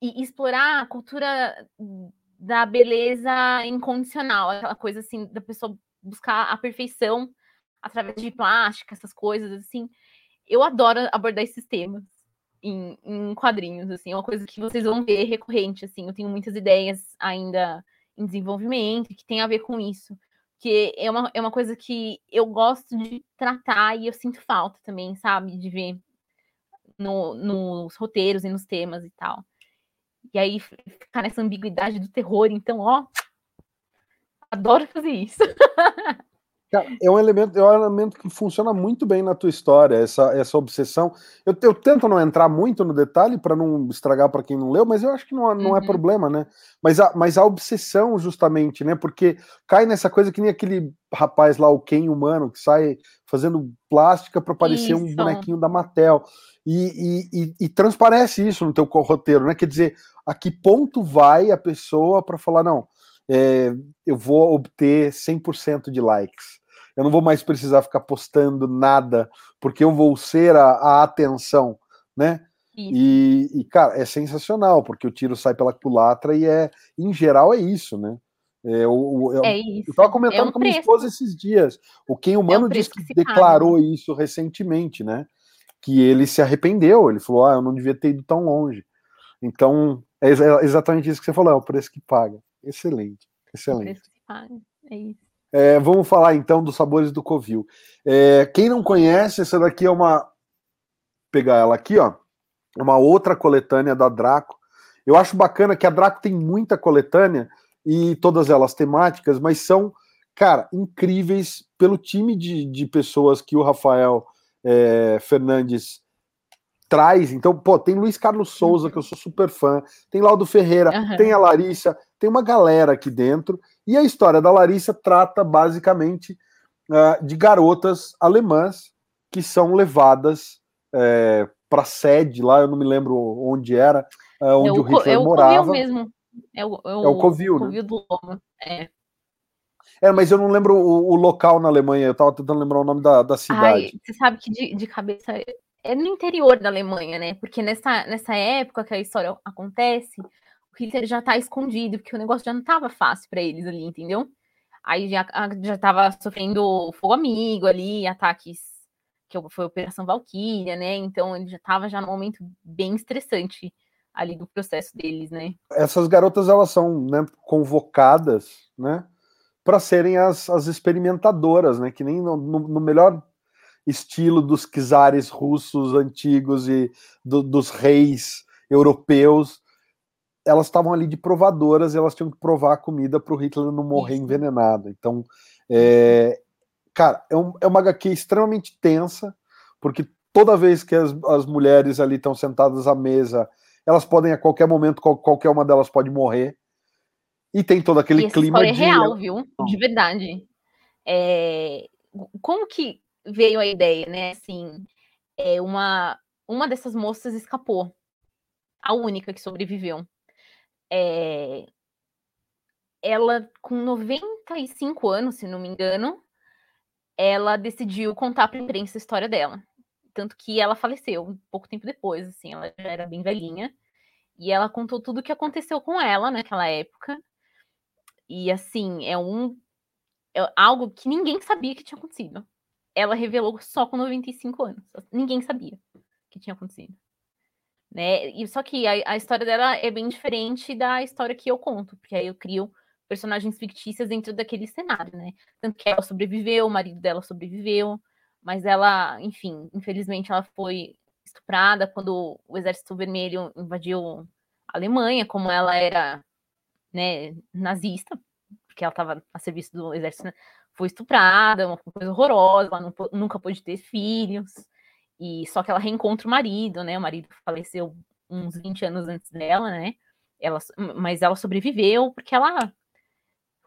e explorar a cultura da beleza incondicional, aquela coisa assim da pessoa buscar a perfeição através de plástica, essas coisas assim. Eu adoro abordar esses temas em, em quadrinhos, assim, é uma coisa que vocês vão ver recorrente, assim. Eu tenho muitas ideias ainda em desenvolvimento que tem a ver com isso, que é uma, é uma coisa que eu gosto de tratar e eu sinto falta também, sabe, de ver no, nos roteiros e nos temas e tal. E aí ficar nessa ambiguidade do terror, então, ó, adoro fazer isso. (laughs) Cara, é um elemento, é um elemento que funciona muito bem na tua história, essa, essa obsessão. Eu, eu tento não entrar muito no detalhe para não estragar para quem não leu, mas eu acho que não, não é uhum. é problema, né? Mas a, mas a obsessão, justamente, né? Porque cai nessa coisa que nem aquele rapaz lá, o Ken humano, que sai fazendo plástica para parecer isso. um bonequinho da Mattel. E, e, e, e, transparece isso no teu roteiro, né? Quer dizer, a que ponto vai a pessoa para falar, não, é, eu vou obter 100% de likes. Eu não vou mais precisar ficar postando nada, porque eu vou ser a, a atenção, né? E, e, cara, é sensacional, porque o tiro sai pela culatra e é, em geral, é isso, né? É, o, eu, é isso. Eu tava comentando é um com minha esposa esses dias. O Quem Humano é disse que, que declarou paga. isso recentemente, né? Que ele se arrependeu, ele falou: ah, eu não devia ter ido tão longe. Então, é exatamente isso que você falou, é o preço que paga. Excelente, excelente. É isso. É, vamos falar então dos sabores do Covil. É, quem não conhece, essa daqui é uma. Vou pegar ela aqui, ó. Uma outra coletânea da Draco. Eu acho bacana que a Draco tem muita coletânea e todas elas temáticas, mas são, cara, incríveis pelo time de, de pessoas que o Rafael é, Fernandes traz. Então, pô, tem Luiz Carlos Souza, que eu sou super fã, tem Laudo Ferreira, uhum. tem a Larissa, tem uma galera aqui dentro. E a história da Larissa trata basicamente uh, de garotas alemãs que são levadas é, para sede lá, eu não me lembro onde era, uh, onde é o, o Hitler é o morava. Covil mesmo. É o, é o, é o Covil, né? do Loma. É. É, mas eu não lembro o, o, local na Alemanha, eu tava tentando lembrar o nome da, da cidade. Ai, você sabe que de, de cabeça é no interior da Alemanha, né? Porque nessa, nessa época que a história acontece, Hitler já tá escondido, porque o negócio já não tava fácil para eles ali, entendeu? Aí já, já tava sofrendo fogo amigo ali, ataques, que foi a Operação Valkyria, né? Então ele já tava já num momento bem estressante ali do processo deles, né? Essas garotas, elas são né, convocadas, né? Para serem as, as experimentadoras, né? Que nem no, no melhor estilo dos czares russos antigos e do, dos reis europeus, elas estavam ali de provadoras e elas tinham que provar a comida para o Hitler não morrer Isso. envenenado. Então, é, cara, é, um, é uma HQ extremamente tensa, porque toda vez que as, as mulheres ali estão sentadas à mesa, elas podem a qualquer momento, qual, qualquer uma delas pode morrer. E tem todo aquele clima de. É real, viu? De verdade. É... Como que veio a ideia, né? Assim, é uma, uma dessas moças escapou, a única que sobreviveu. É, ela, com 95 anos, se não me engano, ela decidiu contar para a imprensa a história dela. Tanto que ela faleceu um pouco tempo depois, assim, ela já era bem velhinha. E ela contou tudo o que aconteceu com ela naquela época. E assim, é um é algo que ninguém sabia que tinha acontecido ela revelou só com 95 anos. Ninguém sabia que tinha acontecido. Né? E só que a, a, história dela é bem diferente da história que eu conto, porque aí eu crio personagens fictícias dentro daquele cenário, né? Tanto que ela sobreviveu, o marido dela sobreviveu, mas ela, enfim, infelizmente ela foi estuprada quando o Exército Vermelho invadiu a Alemanha, como ela era, né, nazista, porque ela estava a serviço do exército foi estuprada, uma coisa horrorosa, ela não, nunca pôde ter filhos, e só que ela reencontra o marido, né? O marido faleceu uns 20 anos antes dela, né? Ela, mas ela sobreviveu porque ela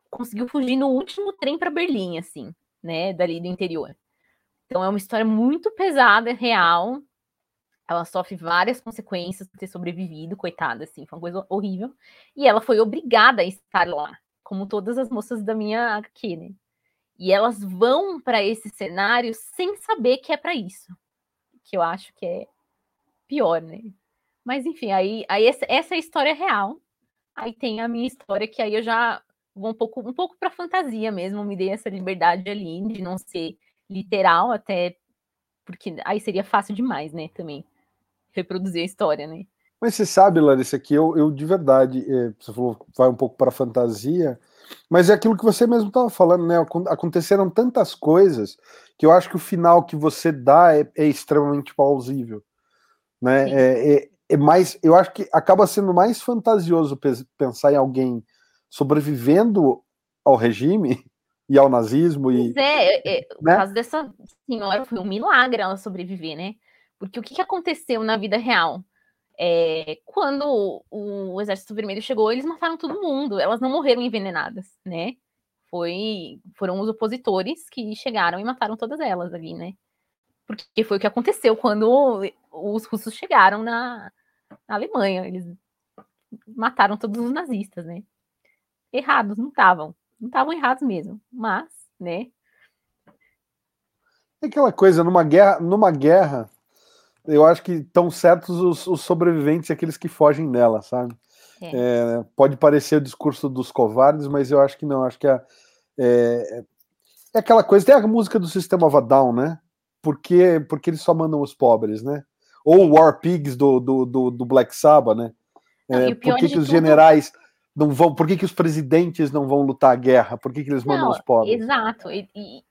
conseguiu fugir no último trem para Berlim, assim, né? Dali do interior. Então é uma história muito pesada, real. Ela sofre várias consequências por ter sobrevivido, coitada, assim, foi uma coisa horrível. E ela foi obrigada a estar lá, como todas as moças da minha aqui, né? E elas vão para esse cenário sem saber que é para isso. Que eu acho que é pior, né? Mas enfim, aí, aí essa, essa é a história real. Aí tem a minha história que aí eu já vou um pouco um pouco para fantasia mesmo, me dei essa liberdade ali de não ser literal até porque aí seria fácil demais, né, também reproduzir a história, né? Mas você sabe, Larissa, que eu, eu de verdade, é, você falou vai um pouco para fantasia, mas é aquilo que você mesmo estava falando, né? Aconteceram tantas coisas que eu acho que o final que você dá é, é extremamente plausível, né? É, é, é, mais, eu acho que acaba sendo mais fantasioso pensar em alguém sobrevivendo ao regime e ao nazismo. E, é, é, né? o caso dessa senhora foi um milagre ela sobreviver, né? Porque o que, que aconteceu na vida real? É, quando o, o Exército Vermelho chegou, eles mataram todo mundo. Elas não morreram envenenadas, né? Foi, foram os opositores que chegaram e mataram todas elas ali, né? Porque foi o que aconteceu quando os russos chegaram na, na Alemanha. Eles mataram todos os nazistas, né? Errados, não estavam. Não estavam errados mesmo. Mas, né? É aquela coisa, numa guerra, numa guerra, eu acho que estão certos os, os, sobreviventes e aqueles que fogem dela, sabe? É. É, pode parecer o discurso dos covardes, mas eu acho que não. Acho que é, é, é aquela coisa. Tem a música do Sistema of a Down, né? Porque, porque eles só mandam os pobres, né? Ou War Pigs do, do, do, do Black Sabbath, né? É, por que, que os tudo... generais não vão? Por que, que os presidentes não vão lutar a guerra? Por que, que eles mandam não, os pobres? Exato. E, e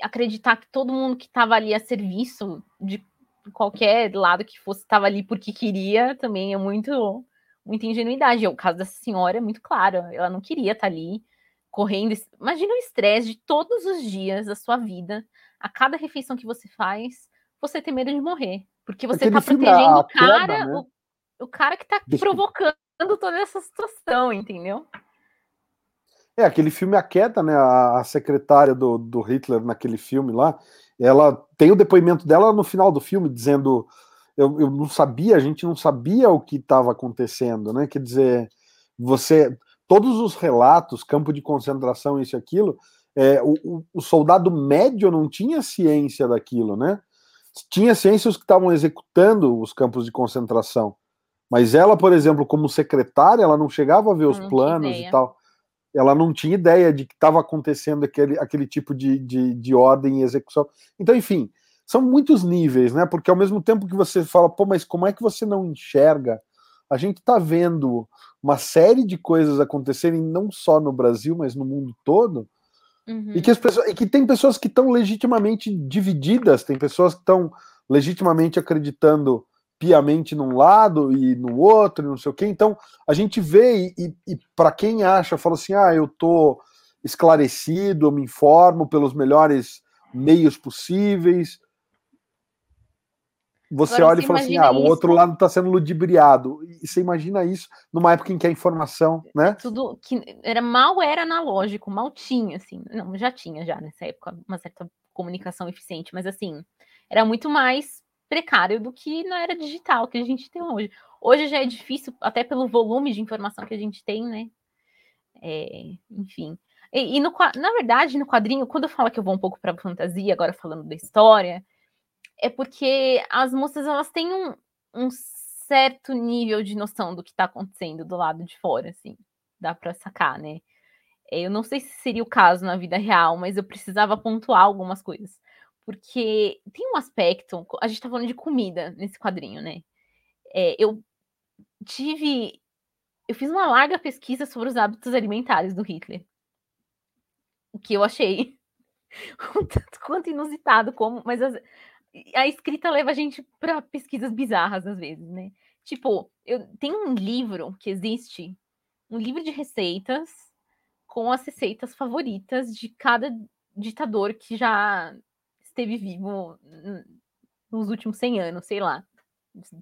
acreditar que todo mundo que estava ali a serviço de qualquer lado que fosse estava ali porque queria também é muito muita ingenuidade. O caso dessa senhora é muito claro, ela não queria estar tá ali correndo. Imagina o estresse de todos os dias da sua vida, a cada refeição que você faz, você ter medo de morrer, porque você está protegendo o cara, né? o, o, cara que está provocando toda essa situação, entendeu? É, aquele filme A Queda, né? A, a secretária do, do Hitler naquele filme lá, ela tem o depoimento dela no final do filme dizendo eu, eu não sabia, a gente não sabia o que estava acontecendo, né? Quer dizer, você todos os relatos, campo de concentração, isso e aquilo, é, o, o, soldado médio não tinha ciência daquilo, né? Tinha ciência os que estavam executando os campos de concentração. Mas ela, por exemplo, como secretária, ela não chegava a ver os planos e tal. Ela não tinha ideia de que estava acontecendo aquele, aquele tipo de, de, de ordem e execução. Então, enfim, são muitos níveis, né? Porque ao mesmo tempo que você fala, pô, mas como é que você não enxerga? A gente está vendo uma série de coisas acontecerem não só no Brasil, mas no mundo todo, uhum. e, que as pessoas, e que tem pessoas que estão legitimamente divididas, tem pessoas que estão legitimamente acreditando piamente num lado e no outro, e não sei o quê. Então, a gente vê, e, e, para quem acha, fala assim: ah, eu tô esclarecido, eu me informo pelos melhores meios possíveis, você Agora, olha e fala assim: ah, isso, o outro lado está sendo ludibriado. E você imagina isso numa época em que a informação, né? Tudo que era mal era analógico, mal tinha, assim. Não, já tinha já nessa época uma certa comunicação eficiente, mas assim, era muito mais precário do que na era digital que a gente tem hoje. Hoje já é difícil, até pelo volume de informação que a gente tem, né? É, enfim. E, e no, na verdade, no quadrinho, quando eu falo que eu vou um pouco para fantasia, agora falando da história, é porque as moças elas têm um, um certo nível de noção do que está acontecendo do lado de fora, assim, dá para sacar, né? É, eu não sei se seria o caso na vida real, mas eu precisava pontuar algumas coisas. Porque tem um aspecto, a gente tá falando de comida nesse quadrinho, né? É, eu tive. Eu fiz uma larga pesquisa sobre os hábitos alimentares do Hitler. O que eu achei (laughs) um tanto quanto inusitado, como, mas as, a escrita leva a gente para pesquisas bizarras às vezes, né? Tipo, eu tenho um livro que existe, um livro de receitas com as receitas favoritas de cada ditador que já esteve vivo nos últimos 100 anos, sei lá.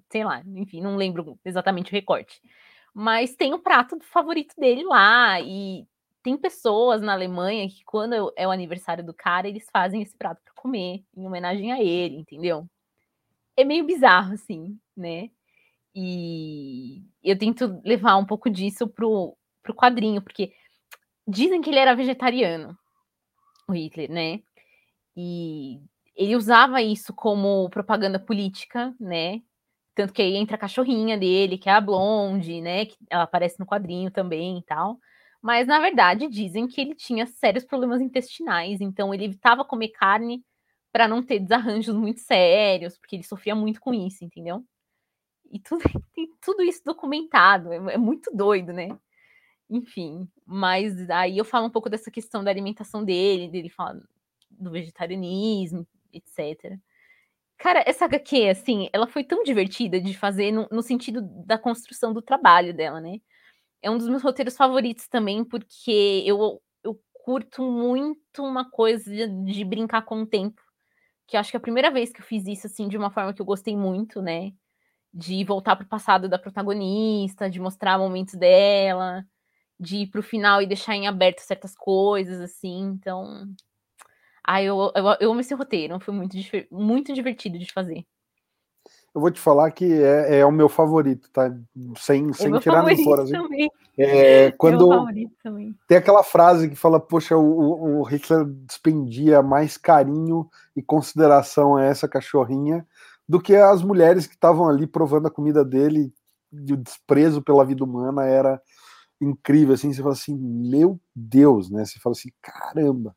Sei lá, enfim, não lembro exatamente o recorte. Mas tem o prato favorito dele lá e tem pessoas na Alemanha que, quando é o aniversário do cara, eles fazem esse prato para comer, em homenagem a ele, entendeu? É meio bizarro, assim, né? E eu tento levar um pouco disso pro, pro quadrinho, porque dizem que ele era vegetariano, o Hitler, né? E ele usava isso como propaganda política, né? Tanto que aí entra a cachorrinha dele, que é a Blonde, né? Que ela aparece no quadrinho também e tal. Mas, na verdade, dizem que ele tinha sérios problemas intestinais, então ele evitava comer carne para não ter desarranjos muito sérios, porque ele sofria muito com isso, entendeu? E tudo, (laughs) tem tudo isso documentado, é, é muito doido, né? Enfim, mas aí eu falo um pouco dessa questão da alimentação dele, dele fala do vegetarianismo, etc. Cara, essa HQ, assim, ela foi tão divertida de fazer no, no sentido da construção do trabalho dela, né? é um dos meus roteiros favoritos também, porque eu, eu curto muito uma coisa de, de brincar com o tempo. Que acho que é a primeira vez que eu fiz isso, assim, de uma forma que eu gostei muito, né? De voltar para o passado da protagonista, de mostrar momentos dela, de ir para o final e deixar em aberto certas coisas, assim. Então, ah, eu, eu, eu amo esse roteiro, foi muito, muito divertido de fazer. Eu vou te falar que é, é o meu favorito, tá? Sem, é sem tirar nem fora. Assim. É, quando tem aquela frase que fala, poxa, o, o Hitler despendia mais carinho e consideração a essa cachorrinha do que as mulheres que estavam ali provando a comida dele e o desprezo pela vida humana era incrível, assim, você fala assim, meu Deus, né? Você fala assim, caramba,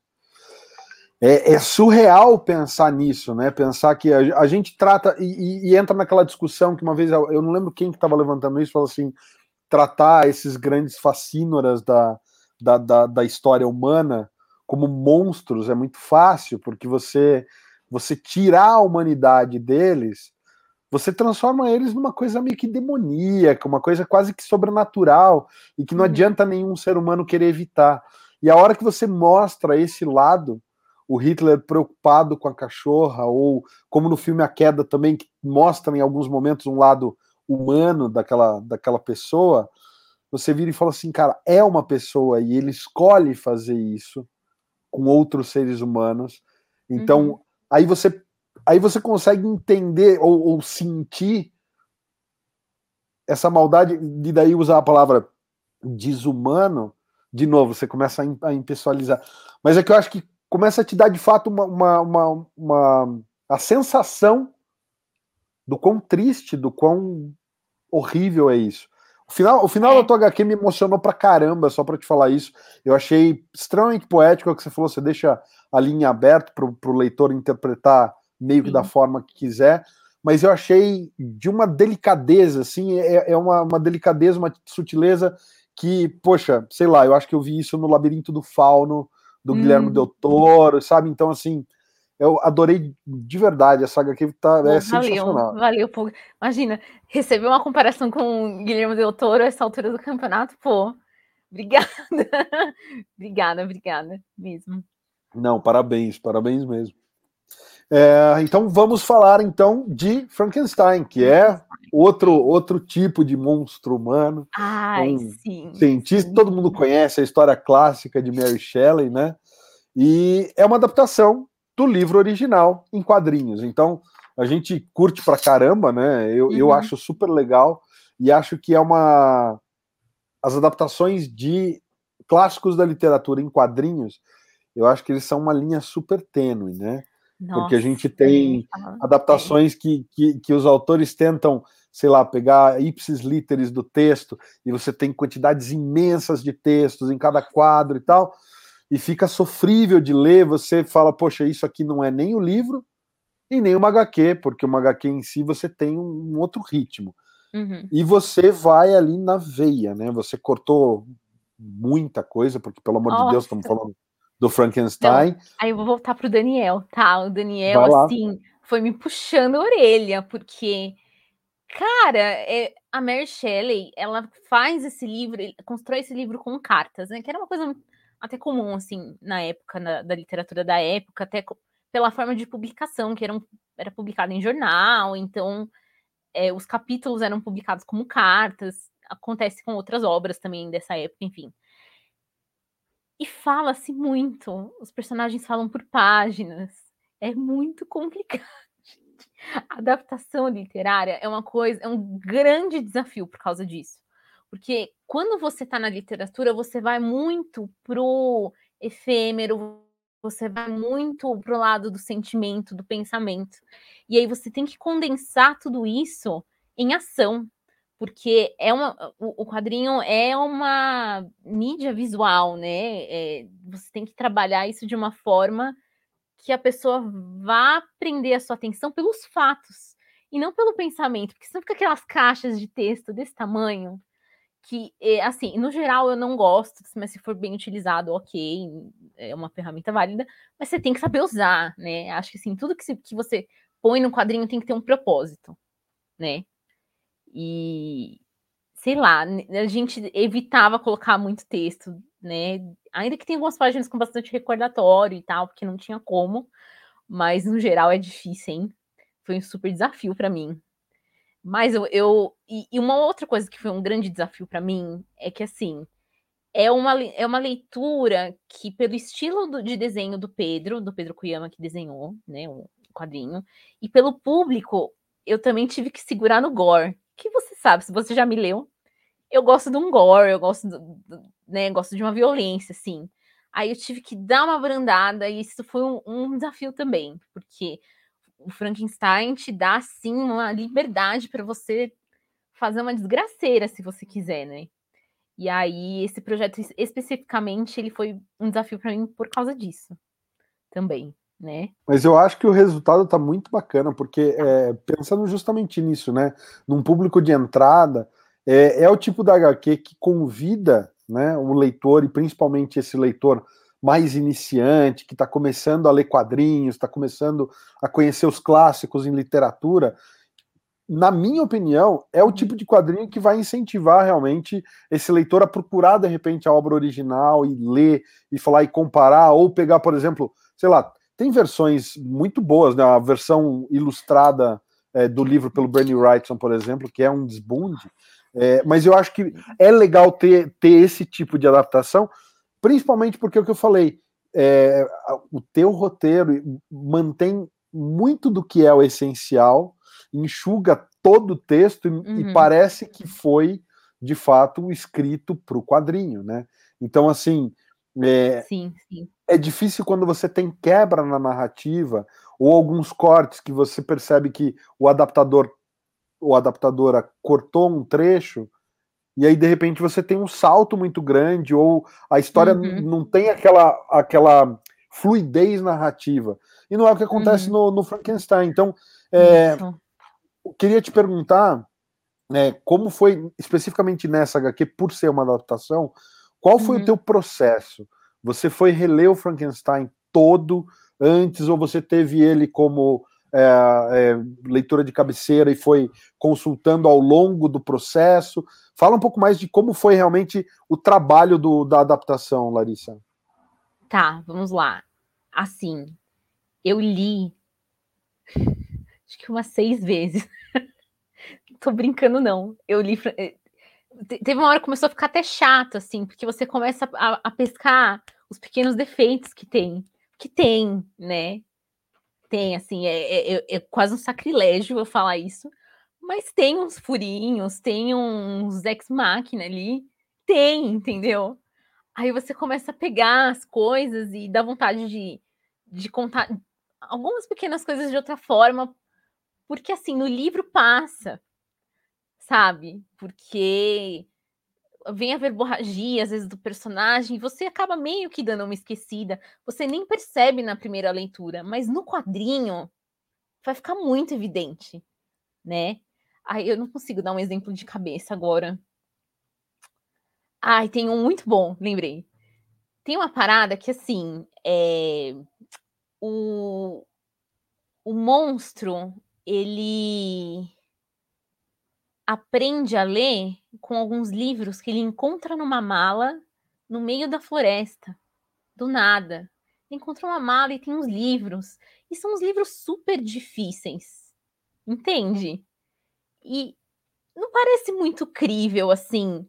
é, é, surreal pensar nisso, né? Pensar que a, a gente trata e, e, entra naquela discussão que uma vez eu não lembro quem que estava levantando isso, falou assim: tratar esses grandes fascínoras da, da, da, da, história humana como monstros é muito fácil, porque você você tirar a humanidade deles, você transforma eles numa coisa meio que demoníaca, uma coisa quase que sobrenatural e que não uhum. adianta nenhum ser humano querer evitar. E a hora que você mostra esse lado o Hitler preocupado com a cachorra, ou como no filme A Queda também, que mostra em alguns momentos um lado humano daquela, daquela pessoa, você vira e fala assim, cara, é uma pessoa e ele escolhe fazer isso com outros seres humanos. Então, uhum. aí você aí você consegue entender ou, ou, sentir essa maldade, e daí usar a palavra desumano, de novo, você começa a, a impessoalizar. Mas é que eu acho que começa a te dar de fato uma, uma, uma, uma a sensação do quão triste, do quão horrível é isso. O final, o final é. da tua HQ me emocionou pra caramba, só pra te falar isso. Eu achei extremamente poético o que você falou, você deixa a linha aberta pro, pro leitor interpretar meio que Sim. da forma que quiser, mas eu achei de uma delicadeza, assim, é, é uma, uma delicadeza, uma sutileza que, poxa, sei lá, eu acho que eu vi isso no Labirinto do Fauno, do hum. Guilherme Del Toro, sabe? Então, assim, eu adorei de verdade a saga aqui, tá, é valeu, sensacional. Valeu, pô. Imagina, receber uma comparação com o Guilherme Del Toro a essa altura do campeonato, pô. Obrigada. (laughs) obrigada, obrigada mesmo. Não, parabéns, parabéns mesmo. É, então vamos falar então de Frankenstein, que é outro outro tipo de monstro humano. Ai, um sim. Cientista, sim. todo mundo conhece a história clássica de Mary Shelley, né? E é uma adaptação do livro original em quadrinhos. Então a gente curte pra caramba, né? Eu, uhum. eu acho super legal e acho que é uma as adaptações de clássicos da literatura em quadrinhos. Eu acho que eles são uma linha super tênue, né? Nossa, porque a gente tem adaptações que, que, que, os autores tentam, sei lá, pegar ipsis literis do texto, e você tem quantidades imensas de textos em cada quadro e tal, e fica sofrível de ler, você fala, poxa, isso aqui não é nem o livro e nem uma HQ, porque uma HQ em si você tem um outro ritmo. Uhum. E você vai ali na veia, né? Você cortou muita coisa, porque pelo amor Nossa. de Deus, estamos falando do Frankenstein. Não, aí eu vou voltar pro Daniel, tá? O Daniel, assim, foi me puxando a orelha, porque, cara, é, a Mary Shelley, ela faz esse livro, constrói esse livro com cartas, né? Que era uma coisa até comum, assim, na época, na, da literatura da época, até pela forma de publicação, que eram, era publicado em jornal, então é, os capítulos eram publicados como cartas, acontece com outras obras também dessa época, enfim. E fala-se muito. Os personagens falam por páginas. É muito complicado. (laughs) Adaptação literária é uma coisa, é um grande desafio por causa disso. Porque quando você está na literatura, você vai muito pro efêmero, você vai muito pro lado do sentimento, do pensamento. E aí você tem que condensar tudo isso em ação porque é uma, o, o, quadrinho é uma mídia visual, né? É, você tem que trabalhar isso de uma forma que a pessoa vá prender a sua atenção pelos fatos e não pelo pensamento, porque senão fica aquelas caixas de texto desse tamanho que, é, assim, no geral eu não gosto, mas se for bem utilizado, ok, é uma ferramenta válida, mas você tem que saber usar, né? Acho que assim, tudo que, se, que você põe no quadrinho tem que ter um propósito, né? E sei lá, a gente evitava colocar muito texto, né? Ainda que tenha algumas páginas com bastante recordatório e tal, porque não tinha como, mas no geral é difícil, hein? Foi um super desafio para mim. Mas eu, eu e, e, uma outra coisa que foi um grande desafio para mim é que assim é uma, é uma leitura que, pelo estilo do, de desenho do Pedro, do Pedro Kuyama que desenhou, né, o quadrinho, e pelo público, eu também tive que segurar no gore. Que você sabe, se você já me leu, eu gosto de um gore, eu gosto, do, né, gosto de uma violência, assim. Aí eu tive que dar uma brandada, e isso foi um, um desafio também, porque o Frankenstein te dá, assim, uma liberdade para você fazer uma desgraceira, se você quiser, né? E aí, esse projeto especificamente, ele foi um desafio para mim por causa disso também, né? Mas eu acho que o resultado tá muito bacana, porque é, pensando justamente nisso, né? Num público de entrada, é, é o tipo da HQ que convida né, o leitor, e principalmente esse leitor mais iniciante, que está começando a ler quadrinhos, está começando a conhecer os clássicos em literatura, na minha opinião, é o tipo de quadrinho que vai incentivar realmente esse leitor a procurar de repente a obra original e ler e falar e comparar, ou pegar, por exemplo, sei lá, tem versões muito boas, né? A versão ilustrada é, do livro pelo Bernie Wrightson, por exemplo, que é um desbunde. É, mas eu acho que é legal ter, ter esse tipo de adaptação, principalmente porque é o que eu falei, é, o teu roteiro mantém muito do que é o essencial enxuga todo o texto e, uhum. e parece que foi de fato escrito para o quadrinho, né? Então, assim, é, sim, sim. é difícil quando você tem quebra na narrativa ou alguns cortes que você percebe que o adaptador ou adaptadora cortou um trecho e aí de repente você tem um salto muito grande ou a história uhum. não tem aquela aquela fluidez narrativa e não é o que acontece uhum. no, no, Frankenstein. Então, é, queria te perguntar, né, como foi especificamente nessa HQ, por ser uma adaptação, qual foi uhum. o teu processo? Você foi reler o Frankenstein todo antes, ou você teve ele como é, é, leitura de cabeceira e foi consultando ao longo do processo? Fala um pouco mais de como foi realmente o trabalho do, da adaptação, Larissa. Tá, vamos lá. Assim, eu li (laughs) acho que umas seis vezes. (laughs) Tô brincando, não. Eu li. Teve uma hora que começou a ficar até chato, assim, porque você começa a, a pescar os pequenos defeitos que tem. Que tem, né? Tem, assim, é, é, é, é quase um sacrilégio eu falar isso. Mas tem uns furinhos, tem uns ex-máquina ali. Tem, entendeu? Aí você começa a pegar as coisas e dá vontade de, de contar algumas pequenas coisas de outra forma, porque assim, no livro passa, sabe? Porque vem a verborragia, às vezes, do personagem, você acaba meio que dando uma esquecida. Você nem percebe na primeira leitura, mas no quadrinho vai ficar muito evidente, né? Aí eu não consigo dar um exemplo de cabeça agora. Ai, tem um muito bom, lembrei. Tem uma parada que, assim, é... o, o monstro ele aprende a ler com alguns livros que ele encontra numa mala no meio da floresta, do nada. Ele encontra uma mala e tem uns livros, e são uns livros super difíceis, entende? E não parece muito crível assim.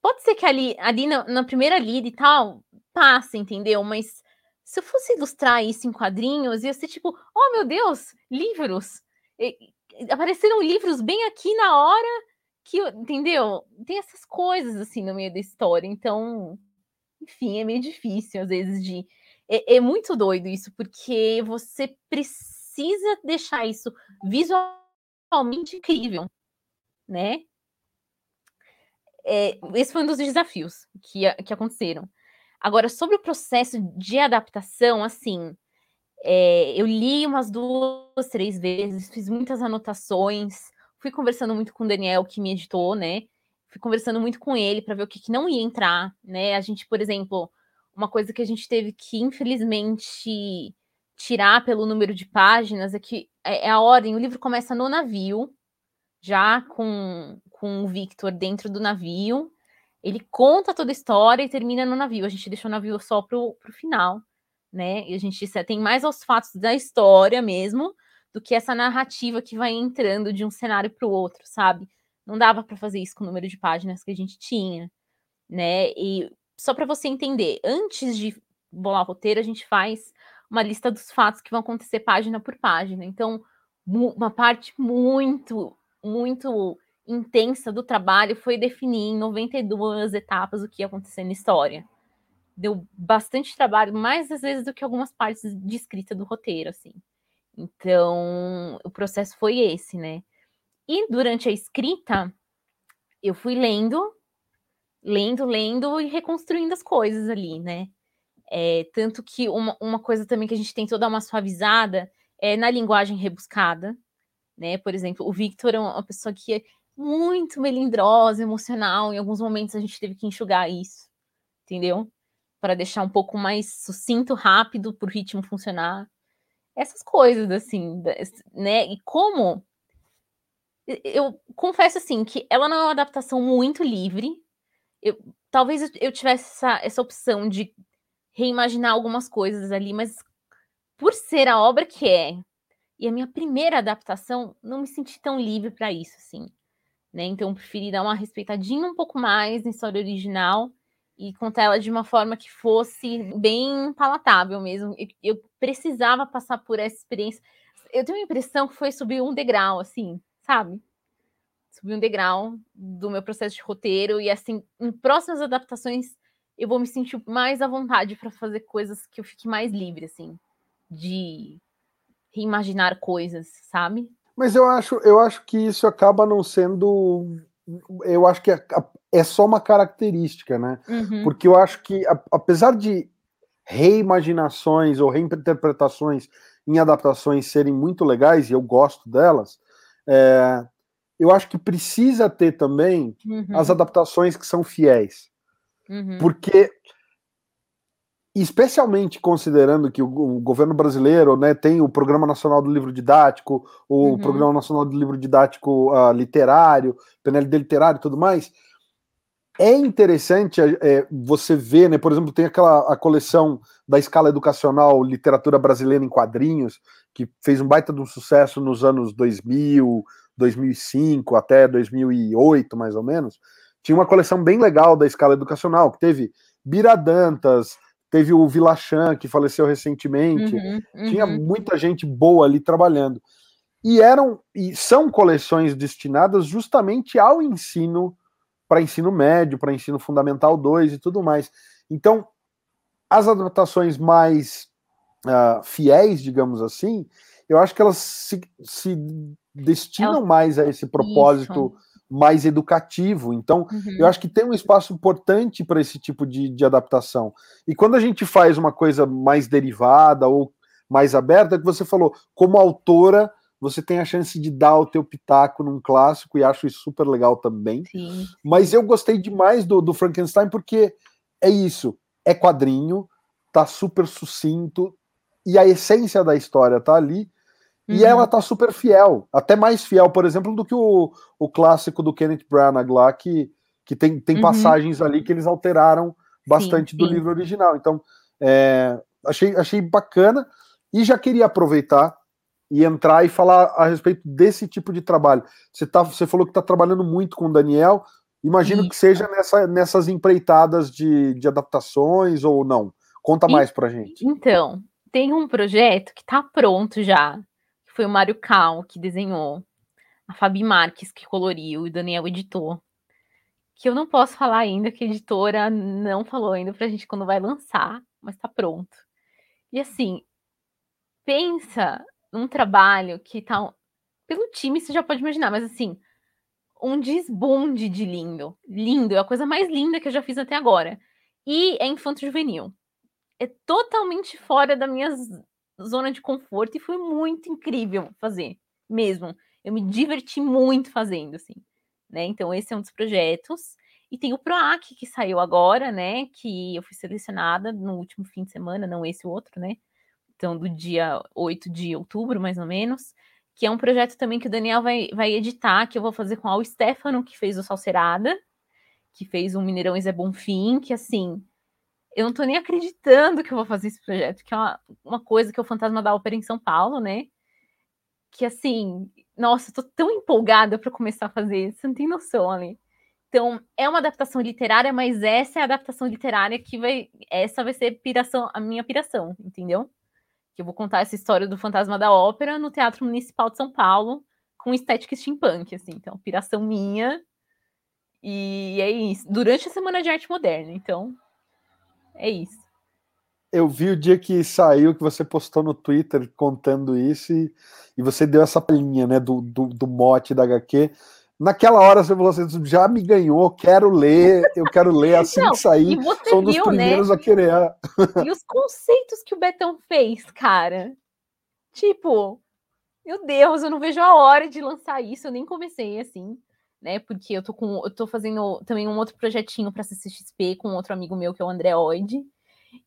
Pode ser que ali, ali na, na primeira lida e tal, passe, entendeu? Mas se eu fosse ilustrar isso em quadrinhos, ia ser tipo, oh meu Deus, livros. Apareceram livros bem aqui na hora que, entendeu? Tem essas coisas assim no meio da história. Então, enfim, é meio difícil às vezes de. É, é muito doido isso, porque você precisa deixar isso visualmente incrível, né? É, esse foi um dos desafios que, que aconteceram. Agora, sobre o processo de adaptação, assim, é, eu li umas duas, três vezes, fiz muitas anotações, fui conversando muito com o Daniel, que me editou, né? Fui conversando muito com ele para ver o que, que não ia entrar, né? A gente, por exemplo, uma coisa que a gente teve que, infelizmente, tirar pelo número de páginas é que é, é a ordem, o livro começa no navio, já com, com o Victor dentro do navio, Ele conta toda a história e termina no navio. A gente deixou o navio só pro, pro final, né? E a gente tem mais os fatos da história mesmo do que essa narrativa que vai entrando de um cenário para o outro, sabe? Não dava para fazer isso com o número de páginas que a gente tinha, né? E só para você entender, antes de bolar o roteiro, a gente faz uma lista dos fatos que vão acontecer página por página. Então, uma parte muito, muito intensa do trabalho foi definir em 92 etapas o que ia acontecer na história. Deu bastante trabalho, mais às vezes do que algumas partes de escrita do roteiro, assim. Então, o processo foi esse, né? E durante a escrita, eu fui lendo, lendo, lendo e reconstruindo as coisas ali, né? É, tanto que uma, uma coisa também que a gente tentou dar uma suavizada é na linguagem rebuscada, né? Por exemplo, o Victor é uma pessoa que é muito melindrosa, emocional. Em alguns momentos a gente teve que enxugar isso, entendeu? Para deixar um pouco mais sucinto, rápido, para o ritmo funcionar. Essas coisas, assim, né? E como eu confesso assim que ela não é uma adaptação muito livre. Eu, talvez eu tivesse essa, essa opção de reimaginar algumas coisas ali, mas por ser a obra que é e a minha primeira adaptação, não me senti tão livre para isso, assim. Né? Então, preferi dar uma respeitadinha um pouco mais na história original e contar ela de uma forma que fosse bem palatável mesmo. Eu, eu precisava passar por essa experiência. Eu tenho a impressão que foi subir um degrau, assim, sabe? Subir um degrau do meu processo de roteiro e assim, em próximas adaptações eu vou me sentir mais à vontade para fazer coisas que eu fique mais livre, assim, de reimaginar coisas, sabe? Mas eu acho, eu acho que isso acaba não sendo. Eu acho que é, só uma característica, né? Uhum. Porque eu acho que, apesar de reimaginações ou reinterpretações em adaptações serem muito legais, e eu gosto delas, é, eu acho que precisa ter também uhum. as adaptações que são fiéis. Uhum. Porque, especialmente considerando que o, o, governo brasileiro né, tem o Programa Nacional do Livro Didático, o uhum. Programa Nacional do Livro Didático uh, Literário, PNLD Literário e tudo mais, é interessante é, você ver, né, por exemplo, tem aquela a coleção da escala educacional Literatura Brasileira em Quadrinhos, que fez um baita de um sucesso nos anos 2000, 2005 até 2008, mais ou menos. Tinha uma coleção bem legal da escala educacional, que teve Biradantas, teve o Vilachan, que faleceu recentemente, uhum, uhum. tinha muita gente boa ali trabalhando. E eram e são coleções destinadas justamente ao ensino para ensino médio, para ensino fundamental 2 e tudo mais. Então, as adaptações mais uh, fiéis, digamos assim, eu acho que elas se, se destinam mais a esse propósito Isso. mais educativo. Então, uhum. eu acho que tem um espaço importante para esse tipo de, de adaptação. E quando a gente faz uma coisa mais derivada ou mais aberta, que você falou, como autora, você tem a chance de dar o teu pitaco num clássico e acho isso super legal também. Sim. Mas eu gostei demais do, do Frankenstein porque é isso, é quadrinho, tá super sucinto e a essência da história tá ali uhum. e ela tá super fiel, até mais fiel, por exemplo, do que o, o clássico do Kenneth Branagh lá que, que tem, tem uhum. passagens ali que eles alteraram bastante sim, do sim. livro original. Então, é, achei, achei bacana e já queria aproveitar e entrar e falar a respeito desse tipo de trabalho. Você, tá, você falou que está trabalhando muito com o Daniel, imagino que seja nessa, nessas empreitadas de, de adaptações ou não. Conta e, mais pra gente. Então, tem um projeto que está pronto já, que foi o Mário Cal que desenhou, a Fabi Marques que coloriu e o Daniel editou. Que eu não posso falar ainda, que a editora não falou ainda pra gente quando vai lançar, mas tá pronto. E assim, pensa um trabalho que tá. Pelo time, você já pode imaginar, mas assim, um desbunde de lindo. Lindo, é a coisa mais linda que eu já fiz até agora. E é infanto-juvenil. É totalmente fora da minha zona de conforto e foi muito incrível fazer, mesmo. Eu me diverti muito fazendo, assim. Né? Então, esse é um dos projetos. E tem o PROAC, que saiu agora, né? Que eu fui selecionada no último fim de semana, não esse outro, né? Então do dia 8 de outubro, mais ou menos, que é um projeto também que o Daniel vai, vai editar, que eu vou fazer com o Stefano, que fez o Salcerada, que fez um Mineirão Zé Bonfim, que assim, eu não tô nem acreditando que eu vou fazer esse projeto, que é uma, uma coisa que é o Fantasma da Ópera em São Paulo, né? Que assim, nossa, eu tô tão empolgada para começar a fazer, você não tem noção ali. Então, é uma adaptação literária, mas essa é a adaptação literária que vai. Essa vai ser piração, a minha piração, entendeu? Que eu vou contar essa história do Fantasma da Ópera no Teatro Municipal de São Paulo, com estética steampunk, assim. Então, piração minha. E é isso. Durante a Semana de Arte Moderna. Então, é isso. Eu vi o dia que saiu, que você postou no Twitter contando isso, e, e você deu essa palhinha, né, do, do, do mote da HQ. Naquela hora você falou assim, já me ganhou, quero ler, eu quero ler assim Não, que sair. Sou um dos viu, né? primeiros né? a querer. E os conceitos que o Betão fez, cara. Tipo, meu Deus, eu não vejo a hora de lançar isso, eu nem comecei assim, né? Porque eu tô com eu tô fazendo também um outro projetinho para CCXP com outro amigo meu que é o André Oide.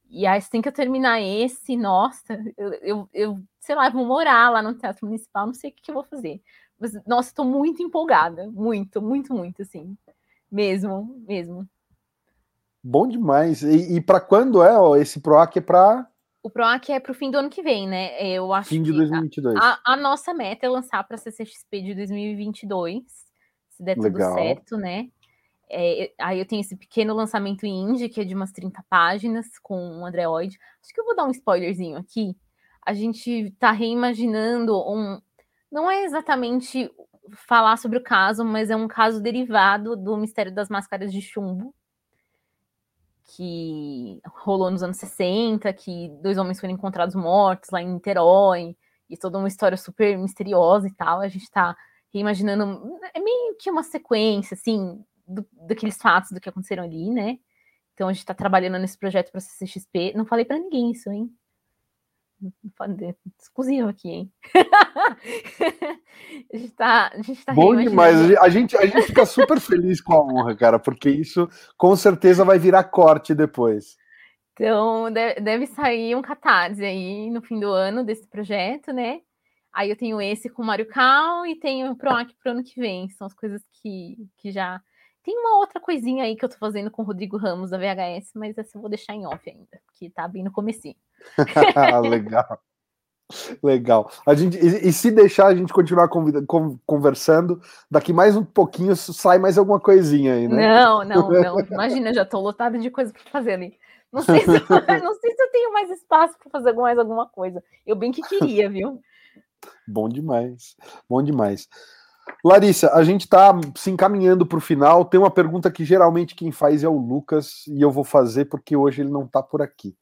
E aí, assim que eu terminar esse, nossa, eu, eu, eu sei lá, vou morar lá no Teatro Municipal, não sei o que, que eu vou fazer. Mas, nossa, estou muito empolgada. Muito, muito, muito, assim. Mesmo, mesmo. Bom demais. E, e para quando é ó, esse PROAC? É para. O PROAC é para o fim do ano que vem, né? Eu acho fim de 2022. A, a, nossa meta é lançar para a CCXP de 2022, se der tudo Legal. certo, né? É, aí eu tenho esse pequeno lançamento indie, que é de umas 30 páginas, com o André Oid. Acho que eu vou dar um spoilerzinho aqui. A gente está reimaginando um, não é exatamente falar sobre o caso, mas é um caso derivado do mistério das máscaras de chumbo, que rolou nos anos 60, que dois homens foram encontrados mortos lá em Niterói, e toda uma história super misteriosa e tal. A gente está reimaginando, é meio que uma sequência, assim, do, daqueles fatos do que aconteceram ali, né? Então a gente está trabalhando nesse projeto para CCXP. Não falei para ninguém isso, hein? Exclusivo aqui, hein? (laughs) a gente tá, a gente tá Bom demais. A gente, a gente fica super feliz com a honra, cara, porque isso com certeza vai virar corte depois. Então, deve sair um catarse aí no fim do ano desse projeto, né? Aí eu tenho esse com o Mario Cal e tenho o PROAC pro ano que vem. São as coisas que, que já. Tem uma outra coisinha aí que eu tô fazendo com o Rodrigo Ramos da VHS, mas essa eu vou deixar em off ainda, que tá bem no comecinho. (laughs) Legal. Legal. A gente, e, e, se deixar a gente continuar convida, conversando, daqui mais um pouquinho sai mais alguma coisinha aí, né? Não, (laughs) não, não. Imagina, já estou lotada de coisa para fazer ali. Não sei, se, (laughs) não sei se eu tenho mais espaço para fazer mais alguma coisa. Eu bem que queria, viu? Bom demais. Bom demais. Larissa, a gente está se encaminhando para o final. Tem uma pergunta que geralmente quem faz é o Lucas, e eu vou fazer porque hoje ele não está por aqui.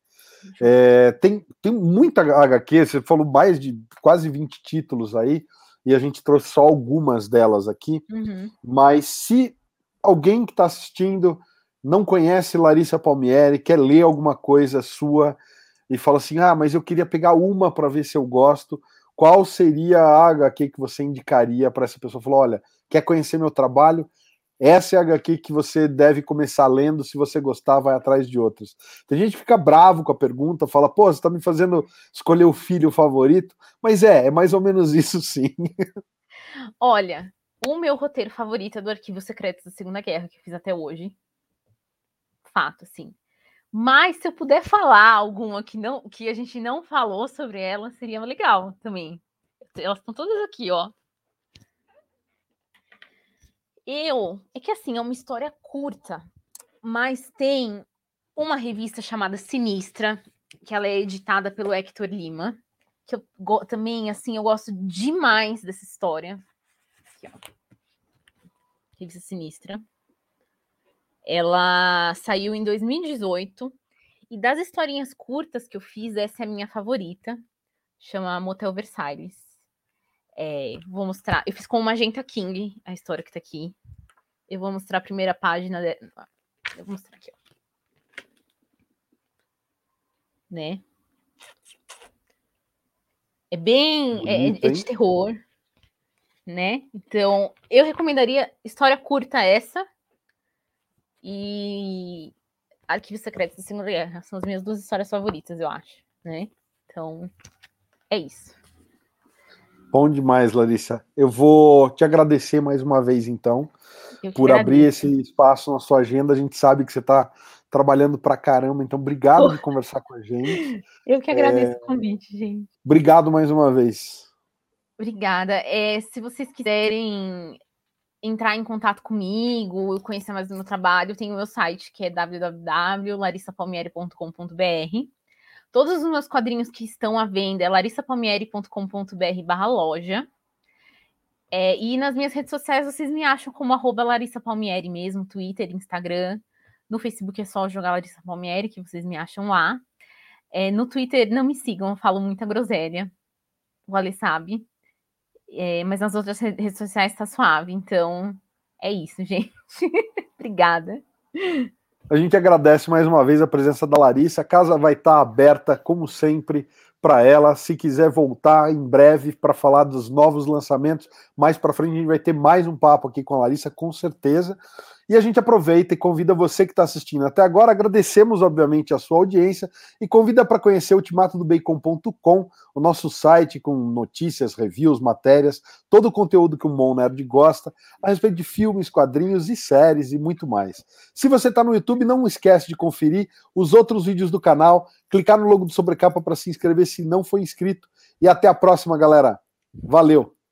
É, tem, tem muita HQ, você falou mais de quase 20 títulos aí, e a gente trouxe só algumas delas aqui. Uhum. Mas se alguém que está assistindo não conhece Larissa Palmieri, quer ler alguma coisa sua e fala assim: ah, mas eu queria pegar uma para ver se eu gosto, qual seria a HQ que você indicaria para essa pessoa? Falou: olha, quer conhecer meu trabalho? Essa é a HQ que você deve começar lendo. Se você gostar, vai atrás de outras. Tem gente que fica bravo com a pergunta, fala, pô, você está me fazendo escolher o filho favorito. Mas é, é mais ou menos (laughs) isso sim. Olha, o meu roteiro favorito é do Arquivo Secreto da Segunda Guerra, que eu fiz até hoje. Fato, sim. Mas se eu puder falar alguma que, não, que a gente não falou sobre ela, seria legal também. Elas estão todas aqui, ó. Eu, é que assim, é uma história curta, mas tem uma revista chamada Sinistra, que ela é editada pelo Hector Lima, que eu também, assim, eu gosto demais dessa história. Aqui, ó. Revista Sinistra. Ela saiu em 2018. E das historinhas curtas que eu fiz, essa é a minha favorita. Chama Motel Versailles. É, vou mostrar. Eu fiz com o Magenta King a história que tá aqui. Eu vou mostrar a primeira página. De... Eu vou mostrar aqui, ó. Né? É bem. É, é, de terror. Né? Então, eu recomendaria história curta essa. E Arquivos Secretos da Segunda Guerra. São as minhas duas histórias favoritas, eu acho. Né? Então, é isso. Bom demais, Larissa. Eu vou te agradecer mais uma vez, então. por agradeço. abrir esse espaço na sua agenda. A gente sabe que você está trabalhando pra caramba, então obrigado de conversar com a gente. Eu que agradeço é... o convite, gente. Obrigado mais uma vez. Obrigada. É, se vocês quiserem entrar em contato comigo, conhecer mais do meu trabalho, tem o meu site que é www.larissapalmieri.com.br. Todos os meus quadrinhos que estão à venda é larissapalmieri.com.br barra loja. É, e nas minhas redes sociais vocês me acham como arroba Larissa Palmieri mesmo, Twitter, Instagram. No Facebook é só jogar Larissa Palmieri, que vocês me acham lá. É, no Twitter, não me sigam, eu falo muita groselha. O Ale sabe. É, mas nas outras redes sociais está suave. Então, é isso, (laughs) gente. Obrigada. A gente agradece mais uma vez a presença da Larissa. A casa vai estar aberta, como sempre, para ela. Se quiser voltar em breve para falar dos novos lançamentos, mais para frente a gente vai ter mais um papo aqui com a Larissa, com certeza. E a gente aproveita e convida você que está assistindo até agora. Agradecemos, obviamente, a sua audiência e convida para conhecer ultimatodobacon.com, o nosso site com notícias, reviews, matérias, todo o conteúdo que o Mon Nerd gosta a respeito de filmes, quadrinhos e séries e muito mais. Se você está no YouTube, não esquece de conferir os outros vídeos do canal, clicar no logo do Sobrecapa para se inscrever se não for inscrito. E até a próxima, galera. Valeu!